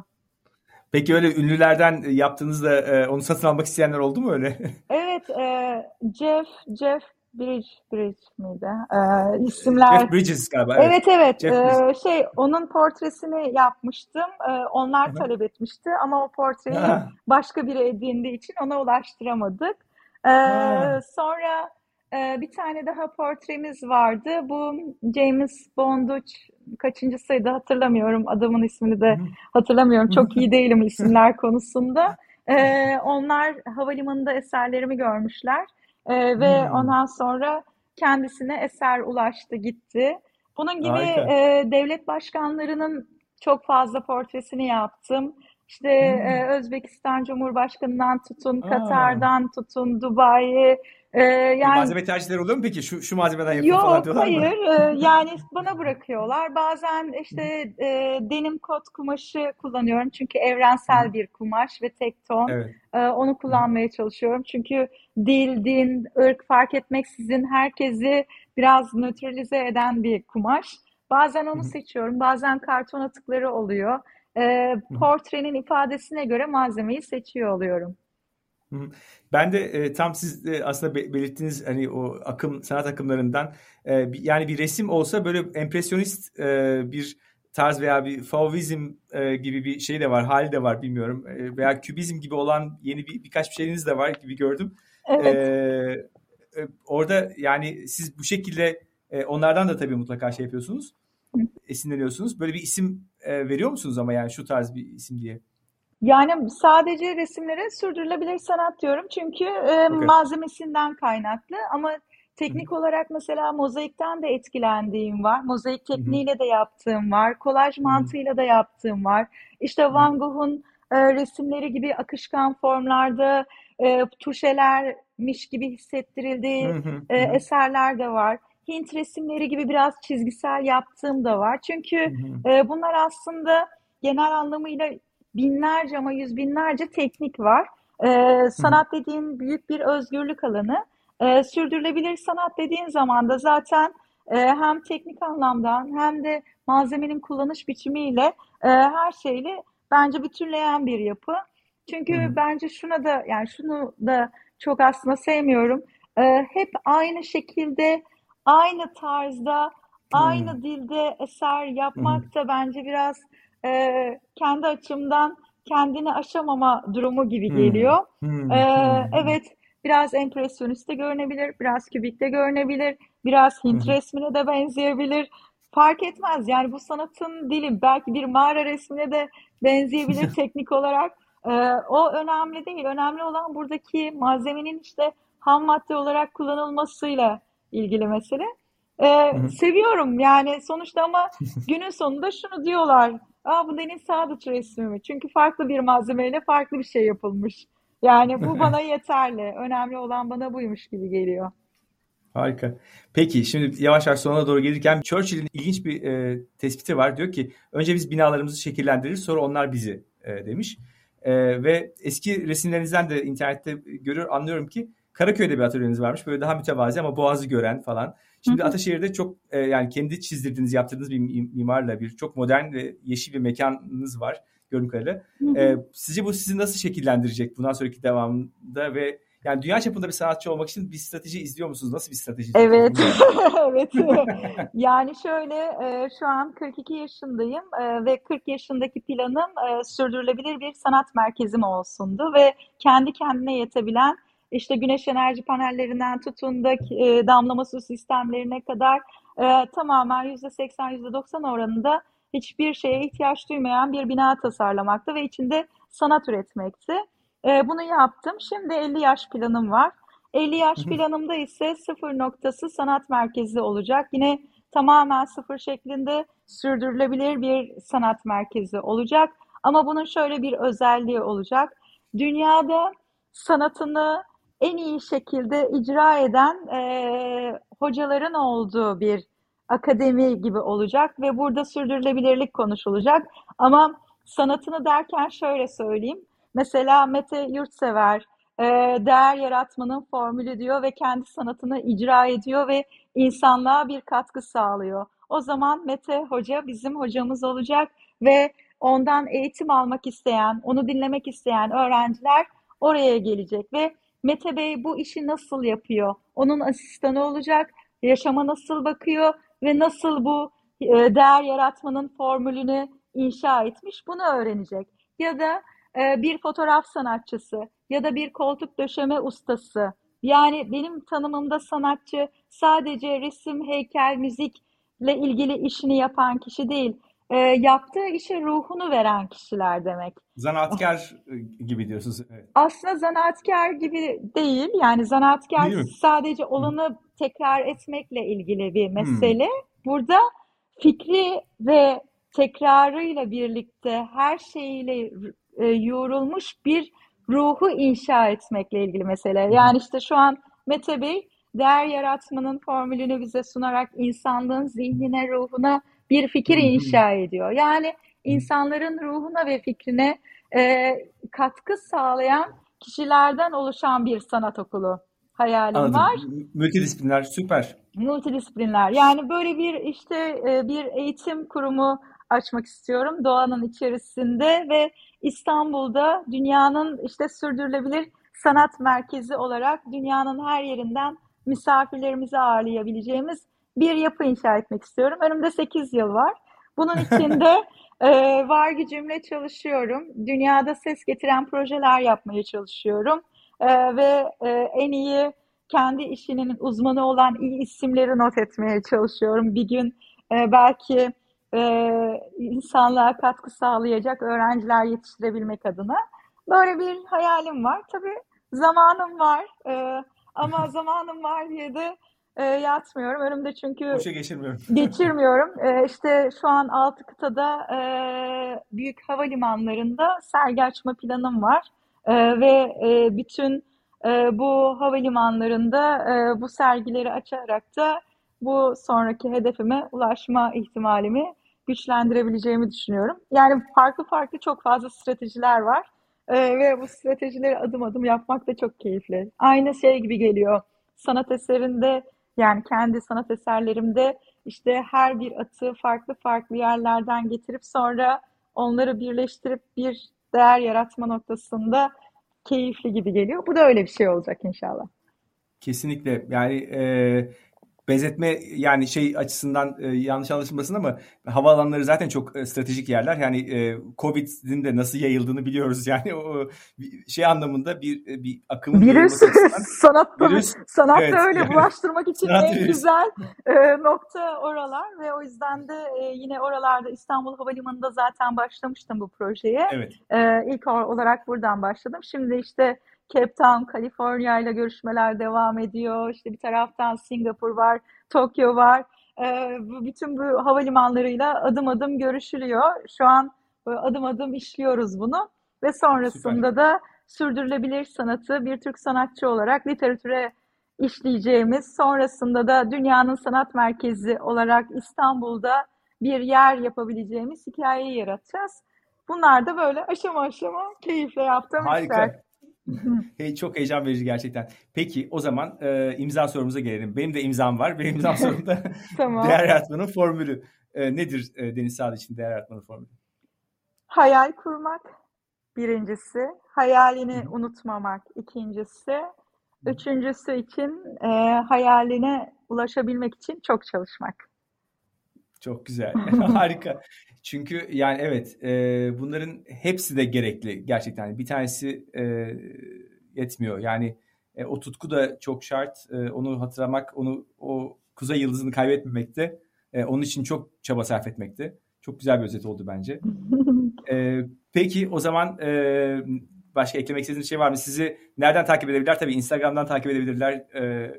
Peki öyle ünlülerden yaptığınızda e, onu satın almak isteyenler oldu mu öyle? Evet, e, Jeff Jeff Bridge Bridge miydi? E, Jeff isimler Bridges galiba. Evet. Evet evet Jeff. Ee, şey onun portresini yapmıştım. Ee, onlar talep etmişti ama o portreyi Ha. başka biri edindiği için ona ulaştıramadık. E, sonra e, bir tane daha portremiz vardı. Bu James Bond'u kaçıncı sayıda hatırlamıyorum. Adamın ismini de hatırlamıyorum. Çok iyi değilim isimler konusunda. E, onlar havalimanında eserlerimi görmüşler. E, ve hmm. ondan sonra kendisine eser ulaştı gitti. Bunun gibi e, devlet başkanlarının çok fazla portresini yaptım. İşte hmm. e, Özbekistan Cumhurbaşkanı'ndan tutun, Aa. Katar'dan tutun, Dubai'yi, ee, yani malzeme tercihleri oluyor mu peki? Şu şu malzemeden yapın yok, falan diyorlar hayır. mı? Hayır. Ee, yani bana bırakıyorlar. Bazen işte e, denim kot kumaşı kullanıyorum. Çünkü evrensel bir kumaş ve tek ton. Evet. E, onu kullanmaya çalışıyorum. Çünkü dil, din, ırk fark etmeksizin herkesi biraz nötralize eden bir kumaş. Bazen onu seçiyorum. Bazen karton atıkları oluyor. E, portrenin ifadesine göre malzemeyi seçiyor oluyorum. Ben de e, tam siz de aslında belirttiğiniz hani o akım sanat akımlarından e, yani bir resim olsa böyle empresyonist e, bir tarz veya bir fauvizm e, gibi bir şey de var, hali de var bilmiyorum. E, veya kübizm gibi olan yeni bir birkaç bir şeyiniz de var gibi gördüm. Evet. E, e, orada yani siz bu şekilde e, onlardan da tabii mutlaka şey yapıyorsunuz. Esinleniyorsunuz. Böyle bir isim e, veriyor musunuz ama yani şu tarz bir isim diye? Yani sadece resimlere sürdürülebilir sanat diyorum çünkü e, okay. malzemesinden kaynaklı ama teknik olarak mesela mozaikten de etkilendiğim var. Mozaik tekniğiyle de yaptığım var. Kolaj mantığıyla da yaptığım var. İşte Van Gogh'un e, resimleri gibi akışkan formlarda e, tuşelermiş gibi hissettirildiği e, eserler de var. Hint resimleri gibi biraz çizgisel yaptığım da var. Çünkü e, bunlar aslında genel anlamıyla binlerce ama yüz binlerce teknik var. Ee, sanat dediğin büyük bir özgürlük alanı. Ee, sürdürülebilir sanat dediğin zaman da zaten e, hem teknik anlamdan hem de malzemenin kullanış biçimiyle e, her şeyle bence bütünleyen bir yapı. Çünkü Hı. bence şuna da yani şunu da çok aslında sevmiyorum. E, hep aynı şekilde, aynı tarzda, Hı. aynı dilde eser yapmak Hı. da bence biraz e, kendi açımdan kendini aşamama durumu gibi hmm. geliyor. Hmm. E, evet biraz empresyoniste görünebilir, biraz kübikte görünebilir, biraz Hint hmm. resmine de benzeyebilir. Fark etmez yani bu sanatın dili belki bir mağara resmine de benzeyebilir teknik olarak. E, o önemli değil. Önemli olan buradaki malzemenin işte ham madde olarak kullanılmasıyla ilgili mesele. Ee, seviyorum yani sonuçta ama günün sonunda şunu diyorlar Aa bu Deniz Sadıç resmi mi? Çünkü farklı bir malzemeyle farklı bir şey yapılmış. Yani bu bana yeterli. Önemli olan bana buymuş gibi geliyor. Harika. Peki şimdi yavaş yavaş sonuna doğru gelirken Churchill'in ilginç bir e, tespiti var. Diyor ki önce biz binalarımızı şekillendiririz sonra onlar bizi e, demiş. E, ve eski resimlerinizden de internette görüyor anlıyorum ki Karaköy'de bir atölyeniz varmış. Böyle daha mütevazi ama boğazı gören falan. Şimdi Ataşehir'de çok e, yani kendi çizdirdiğiniz, yaptırdığınız bir mimarla bir çok modern ve yeşil bir mekanınız var gördüğüm kadarıyla. E, sizce bu sizi nasıl şekillendirecek bundan sonraki devamında ve yani dünya çapında bir sanatçı olmak için bir strateji izliyor musunuz? Nasıl bir strateji? Evet. evet. yani şöyle e, şu an 42 yaşındayım e, ve 40 yaşındaki planım e, sürdürülebilir bir sanat merkezim olsundu ve kendi kendine yetebilen işte güneş enerji panellerinden tutun da e, damlama su sistemlerine kadar e, tamamen %80 %90 oranında hiçbir şeye ihtiyaç duymayan bir bina tasarlamakta ve içinde sanat üretmekti. E, bunu yaptım. Şimdi 50 yaş planım var. 50 yaş planımda ise sıfır noktası sanat merkezi olacak. Yine tamamen sıfır şeklinde sürdürülebilir bir sanat merkezi olacak. Ama bunun şöyle bir özelliği olacak. Dünyada sanatını en iyi şekilde icra eden e, hocaların olduğu bir akademi gibi olacak ve burada sürdürülebilirlik konuşulacak. Ama sanatını derken şöyle söyleyeyim. Mesela Mete Yurtsever e, değer yaratmanın formülü diyor ve kendi sanatını icra ediyor ve insanlığa bir katkı sağlıyor. O zaman Mete Hoca bizim hocamız olacak ve ondan eğitim almak isteyen, onu dinlemek isteyen öğrenciler oraya gelecek ve Mete Bey bu işi nasıl yapıyor? Onun asistanı olacak, yaşama nasıl bakıyor ve nasıl bu e, değer yaratmanın formülünü inşa etmiş bunu öğrenecek. Ya da e, bir fotoğraf sanatçısı ya da bir koltuk döşeme ustası Yani benim tanımımda sanatçı sadece resim, heykel, müzikle ilgili işini yapan kişi değil, e, yaptığı işe ruhunu veren kişiler demek. Zanaatkar gibi diyorsunuz. Evet. Aslında zanaatkar gibi değil. Yani zanaatkar sadece olanı tekrar etmekle ilgili bir mesele. Hmm. Burada fikri ve tekrarıyla birlikte her şeyiyle e, yoğrulmuş bir ruhu inşa etmekle ilgili mesele. Yani işte şu an Mete Bey değer yaratmanın formülünü bize sunarak insanlığın zihnine, ruhuna bir fikir inşa ediyor. Yani insanların ruhuna ve fikrine e, katkı sağlayan kişilerden oluşan bir sanat okulu hayalim Anladım. var. Multidisipliner süper. Multidisipliner. Yani böyle bir işte e, bir eğitim kurumu açmak istiyorum doğanın içerisinde ve İstanbul'da dünyanın işte sürdürülebilir sanat merkezi olarak dünyanın her yerinden misafirlerimizi ağırlayabileceğimiz bir yapı inşa etmek istiyorum. Önümde 8 yıl var. Bunun için de e, var gücümle çalışıyorum. Dünyada ses getiren projeler yapmaya çalışıyorum. E, ve e, en iyi kendi işinin uzmanı olan iyi isimleri not etmeye çalışıyorum. Bir gün e, belki e, insanlığa katkı sağlayacak öğrenciler yetiştirebilmek adına. Böyle bir hayalim var. Tabii zamanım var e, ama zamanım var diye de e, yatmıyorum. Önümde çünkü Boşa geçirmiyorum. geçirmiyorum. E, işte şu an altı kıtada e, büyük havalimanlarında sergi açma planım var. E, ve e, bütün e, bu havalimanlarında e, bu sergileri açarak da bu sonraki hedefime ulaşma ihtimalimi güçlendirebileceğimi düşünüyorum. Yani farklı farklı çok fazla stratejiler var. Ee, ve bu stratejileri adım adım yapmak da çok keyifli. Aynı şey gibi geliyor. Sanat eserinde yani kendi sanat eserlerimde işte her bir atı farklı farklı yerlerden getirip sonra onları birleştirip bir değer yaratma noktasında keyifli gibi geliyor. Bu da öyle bir şey olacak inşallah. Kesinlikle. Yani e, benzetme yani şey açısından e, yanlış anlaşılmasın ama havaalanları zaten çok e, stratejik yerler. Yani e, Covid'in de nasıl yayıldığını biliyoruz. Yani o şey anlamında bir e, bir akımın virüs sanatta virüs, sanatta evet, öyle yani, bulaştırmak için en virüs. güzel e, nokta oralar ve o yüzden de e, yine oralarda İstanbul Havalimanı'nda zaten başlamıştım bu projeye. Evet. E, ilk olarak buradan başladım. Şimdi işte Cape Town, Kaliforniya ile görüşmeler devam ediyor. İşte bir taraftan Singapur var, Tokyo var. Ee, bütün bu havalimanlarıyla adım adım görüşülüyor. Şu an adım adım işliyoruz bunu ve sonrasında Süper. da sürdürülebilir sanatı bir Türk sanatçı olarak literatüre işleyeceğimiz, sonrasında da dünyanın sanat merkezi olarak İstanbul'da bir yer yapabileceğimiz hikayeyi yaratacağız. Bunlar da böyle aşama aşama keyifle yaptığım Harika. işler. hey, çok heyecan verici gerçekten. Peki o zaman e, imza sorumuza gelelim. Benim de imzam var. Benim imzam sorumda tamam. değer yaratmanın formülü. E, nedir e, Deniz Sağlı için değer yaratmanın formülü? Hayal kurmak birincisi. Hayalini Hı. unutmamak ikincisi. Üçüncüsü için e, hayaline ulaşabilmek için çok çalışmak. Çok güzel. Harika. Çünkü yani evet e, bunların hepsi de gerekli gerçekten. Bir tanesi e, yetmiyor. Yani e, o tutku da çok şart. E, onu hatırlamak, onu o kuzey yıldızını kaybetmemekte. E, onun için çok çaba sarf etmekte. Çok güzel bir özet oldu bence. e, peki o zaman e, başka eklemek istediğiniz şey var mı? Sizi nereden takip edebilirler? Tabii Instagram'dan takip edebilirler. E,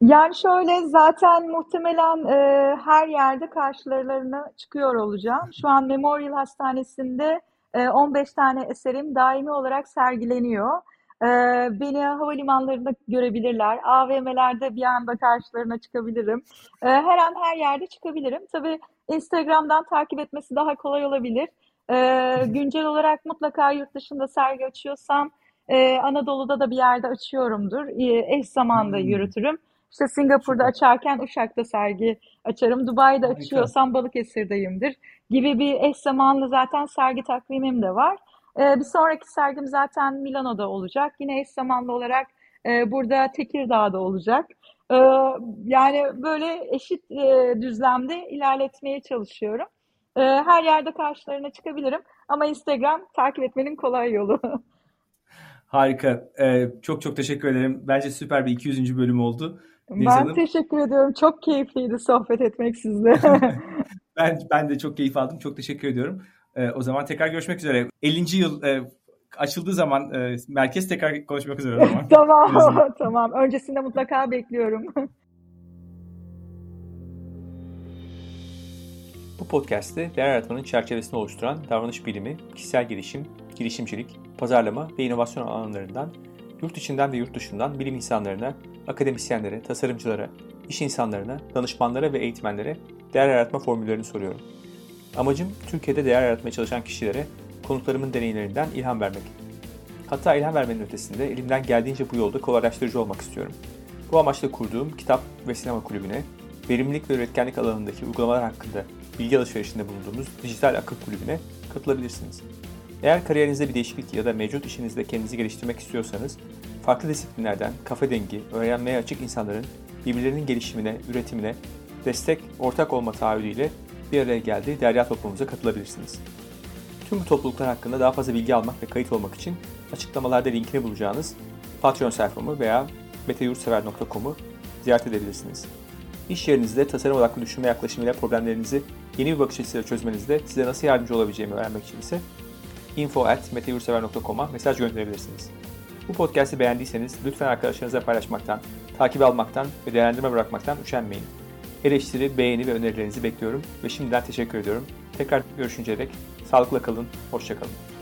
yani şöyle zaten muhtemelen e, her yerde karşılarına çıkıyor olacağım. Şu an Memorial Hastanesi'nde e, 15 tane eserim daimi olarak sergileniyor. E, beni havalimanlarında görebilirler. AVM'lerde bir anda karşılarına çıkabilirim. E, her an her yerde çıkabilirim. Tabii Instagram'dan takip etmesi daha kolay olabilir. E, güncel olarak mutlaka yurt dışında sergi açıyorsam e, Anadolu'da da bir yerde açıyorumdur. E, eş zamanlı hmm. yürütürüm. İşte Singapur'da açarken Uşak'ta sergi açarım. Dubai'de Harika. açıyorsam Balıkesir'deyimdir gibi bir eş zamanlı zaten sergi takvimim de var. Ee, bir sonraki sergim zaten Milano'da olacak. Yine eş zamanlı olarak e, burada Tekirdağ'da olacak. Ee, yani böyle eşit e, düzlemde ilerletmeye çalışıyorum. Ee, her yerde karşılarına çıkabilirim ama Instagram takip etmenin kolay yolu. Harika. Ee, çok çok teşekkür ederim. Bence süper bir 200. bölüm oldu. Deniz ben Hanım. teşekkür ediyorum. Çok keyifliydi sohbet etmek sizle. ben ben de çok keyif aldım. Çok teşekkür ediyorum. Ee, o zaman tekrar görüşmek üzere. 50. yıl e, açıldığı zaman e, merkez tekrar konuşmak üzere o zaman. tamam, tamam. Öncesinde mutlaka bekliyorum. Bu podcast'te değer yaratmanın çerçevesini oluşturan davranış bilimi, kişisel gelişim, girişimcilik, pazarlama ve inovasyon alanlarından yurt içinden ve yurt dışından bilim insanlarına, akademisyenlere, tasarımcılara, iş insanlarına, danışmanlara ve eğitmenlere değer yaratma formüllerini soruyorum. Amacım Türkiye'de değer yaratmaya çalışan kişilere konuklarımın deneyimlerinden ilham vermek. Hatta ilham vermenin ötesinde elimden geldiğince bu yolda kolaylaştırıcı olmak istiyorum. Bu amaçla kurduğum kitap ve sinema kulübüne, verimlilik ve üretkenlik alanındaki uygulamalar hakkında bilgi alışverişinde bulunduğumuz dijital akıl kulübüne katılabilirsiniz. Eğer kariyerinizde bir değişiklik ya da mevcut işinizde kendinizi geliştirmek istiyorsanız, farklı disiplinlerden kafa dengi, öğrenmeye açık insanların birbirlerinin gelişimine, üretimine, destek, ortak olma taahhüdüyle bir araya geldiği derya toplumumuza katılabilirsiniz. Tüm bu topluluklar hakkında daha fazla bilgi almak ve kayıt olmak için açıklamalarda linkini bulacağınız Patreon sayfamı veya meteyurtsever.com'u ziyaret edebilirsiniz. İş yerinizde tasarım odaklı düşünme yaklaşımıyla problemlerinizi yeni bir bakış açısıyla çözmenizde size nasıl yardımcı olabileceğimi öğrenmek için ise info.meteyursever.com'a mesaj gönderebilirsiniz. Bu podcast'i beğendiyseniz lütfen arkadaşlarınızla paylaşmaktan, takip almaktan ve değerlendirme bırakmaktan üşenmeyin. Eleştiri, beğeni ve önerilerinizi bekliyorum ve şimdiden teşekkür ediyorum. Tekrar görüşünceye dek sağlıkla kalın, hoşçakalın.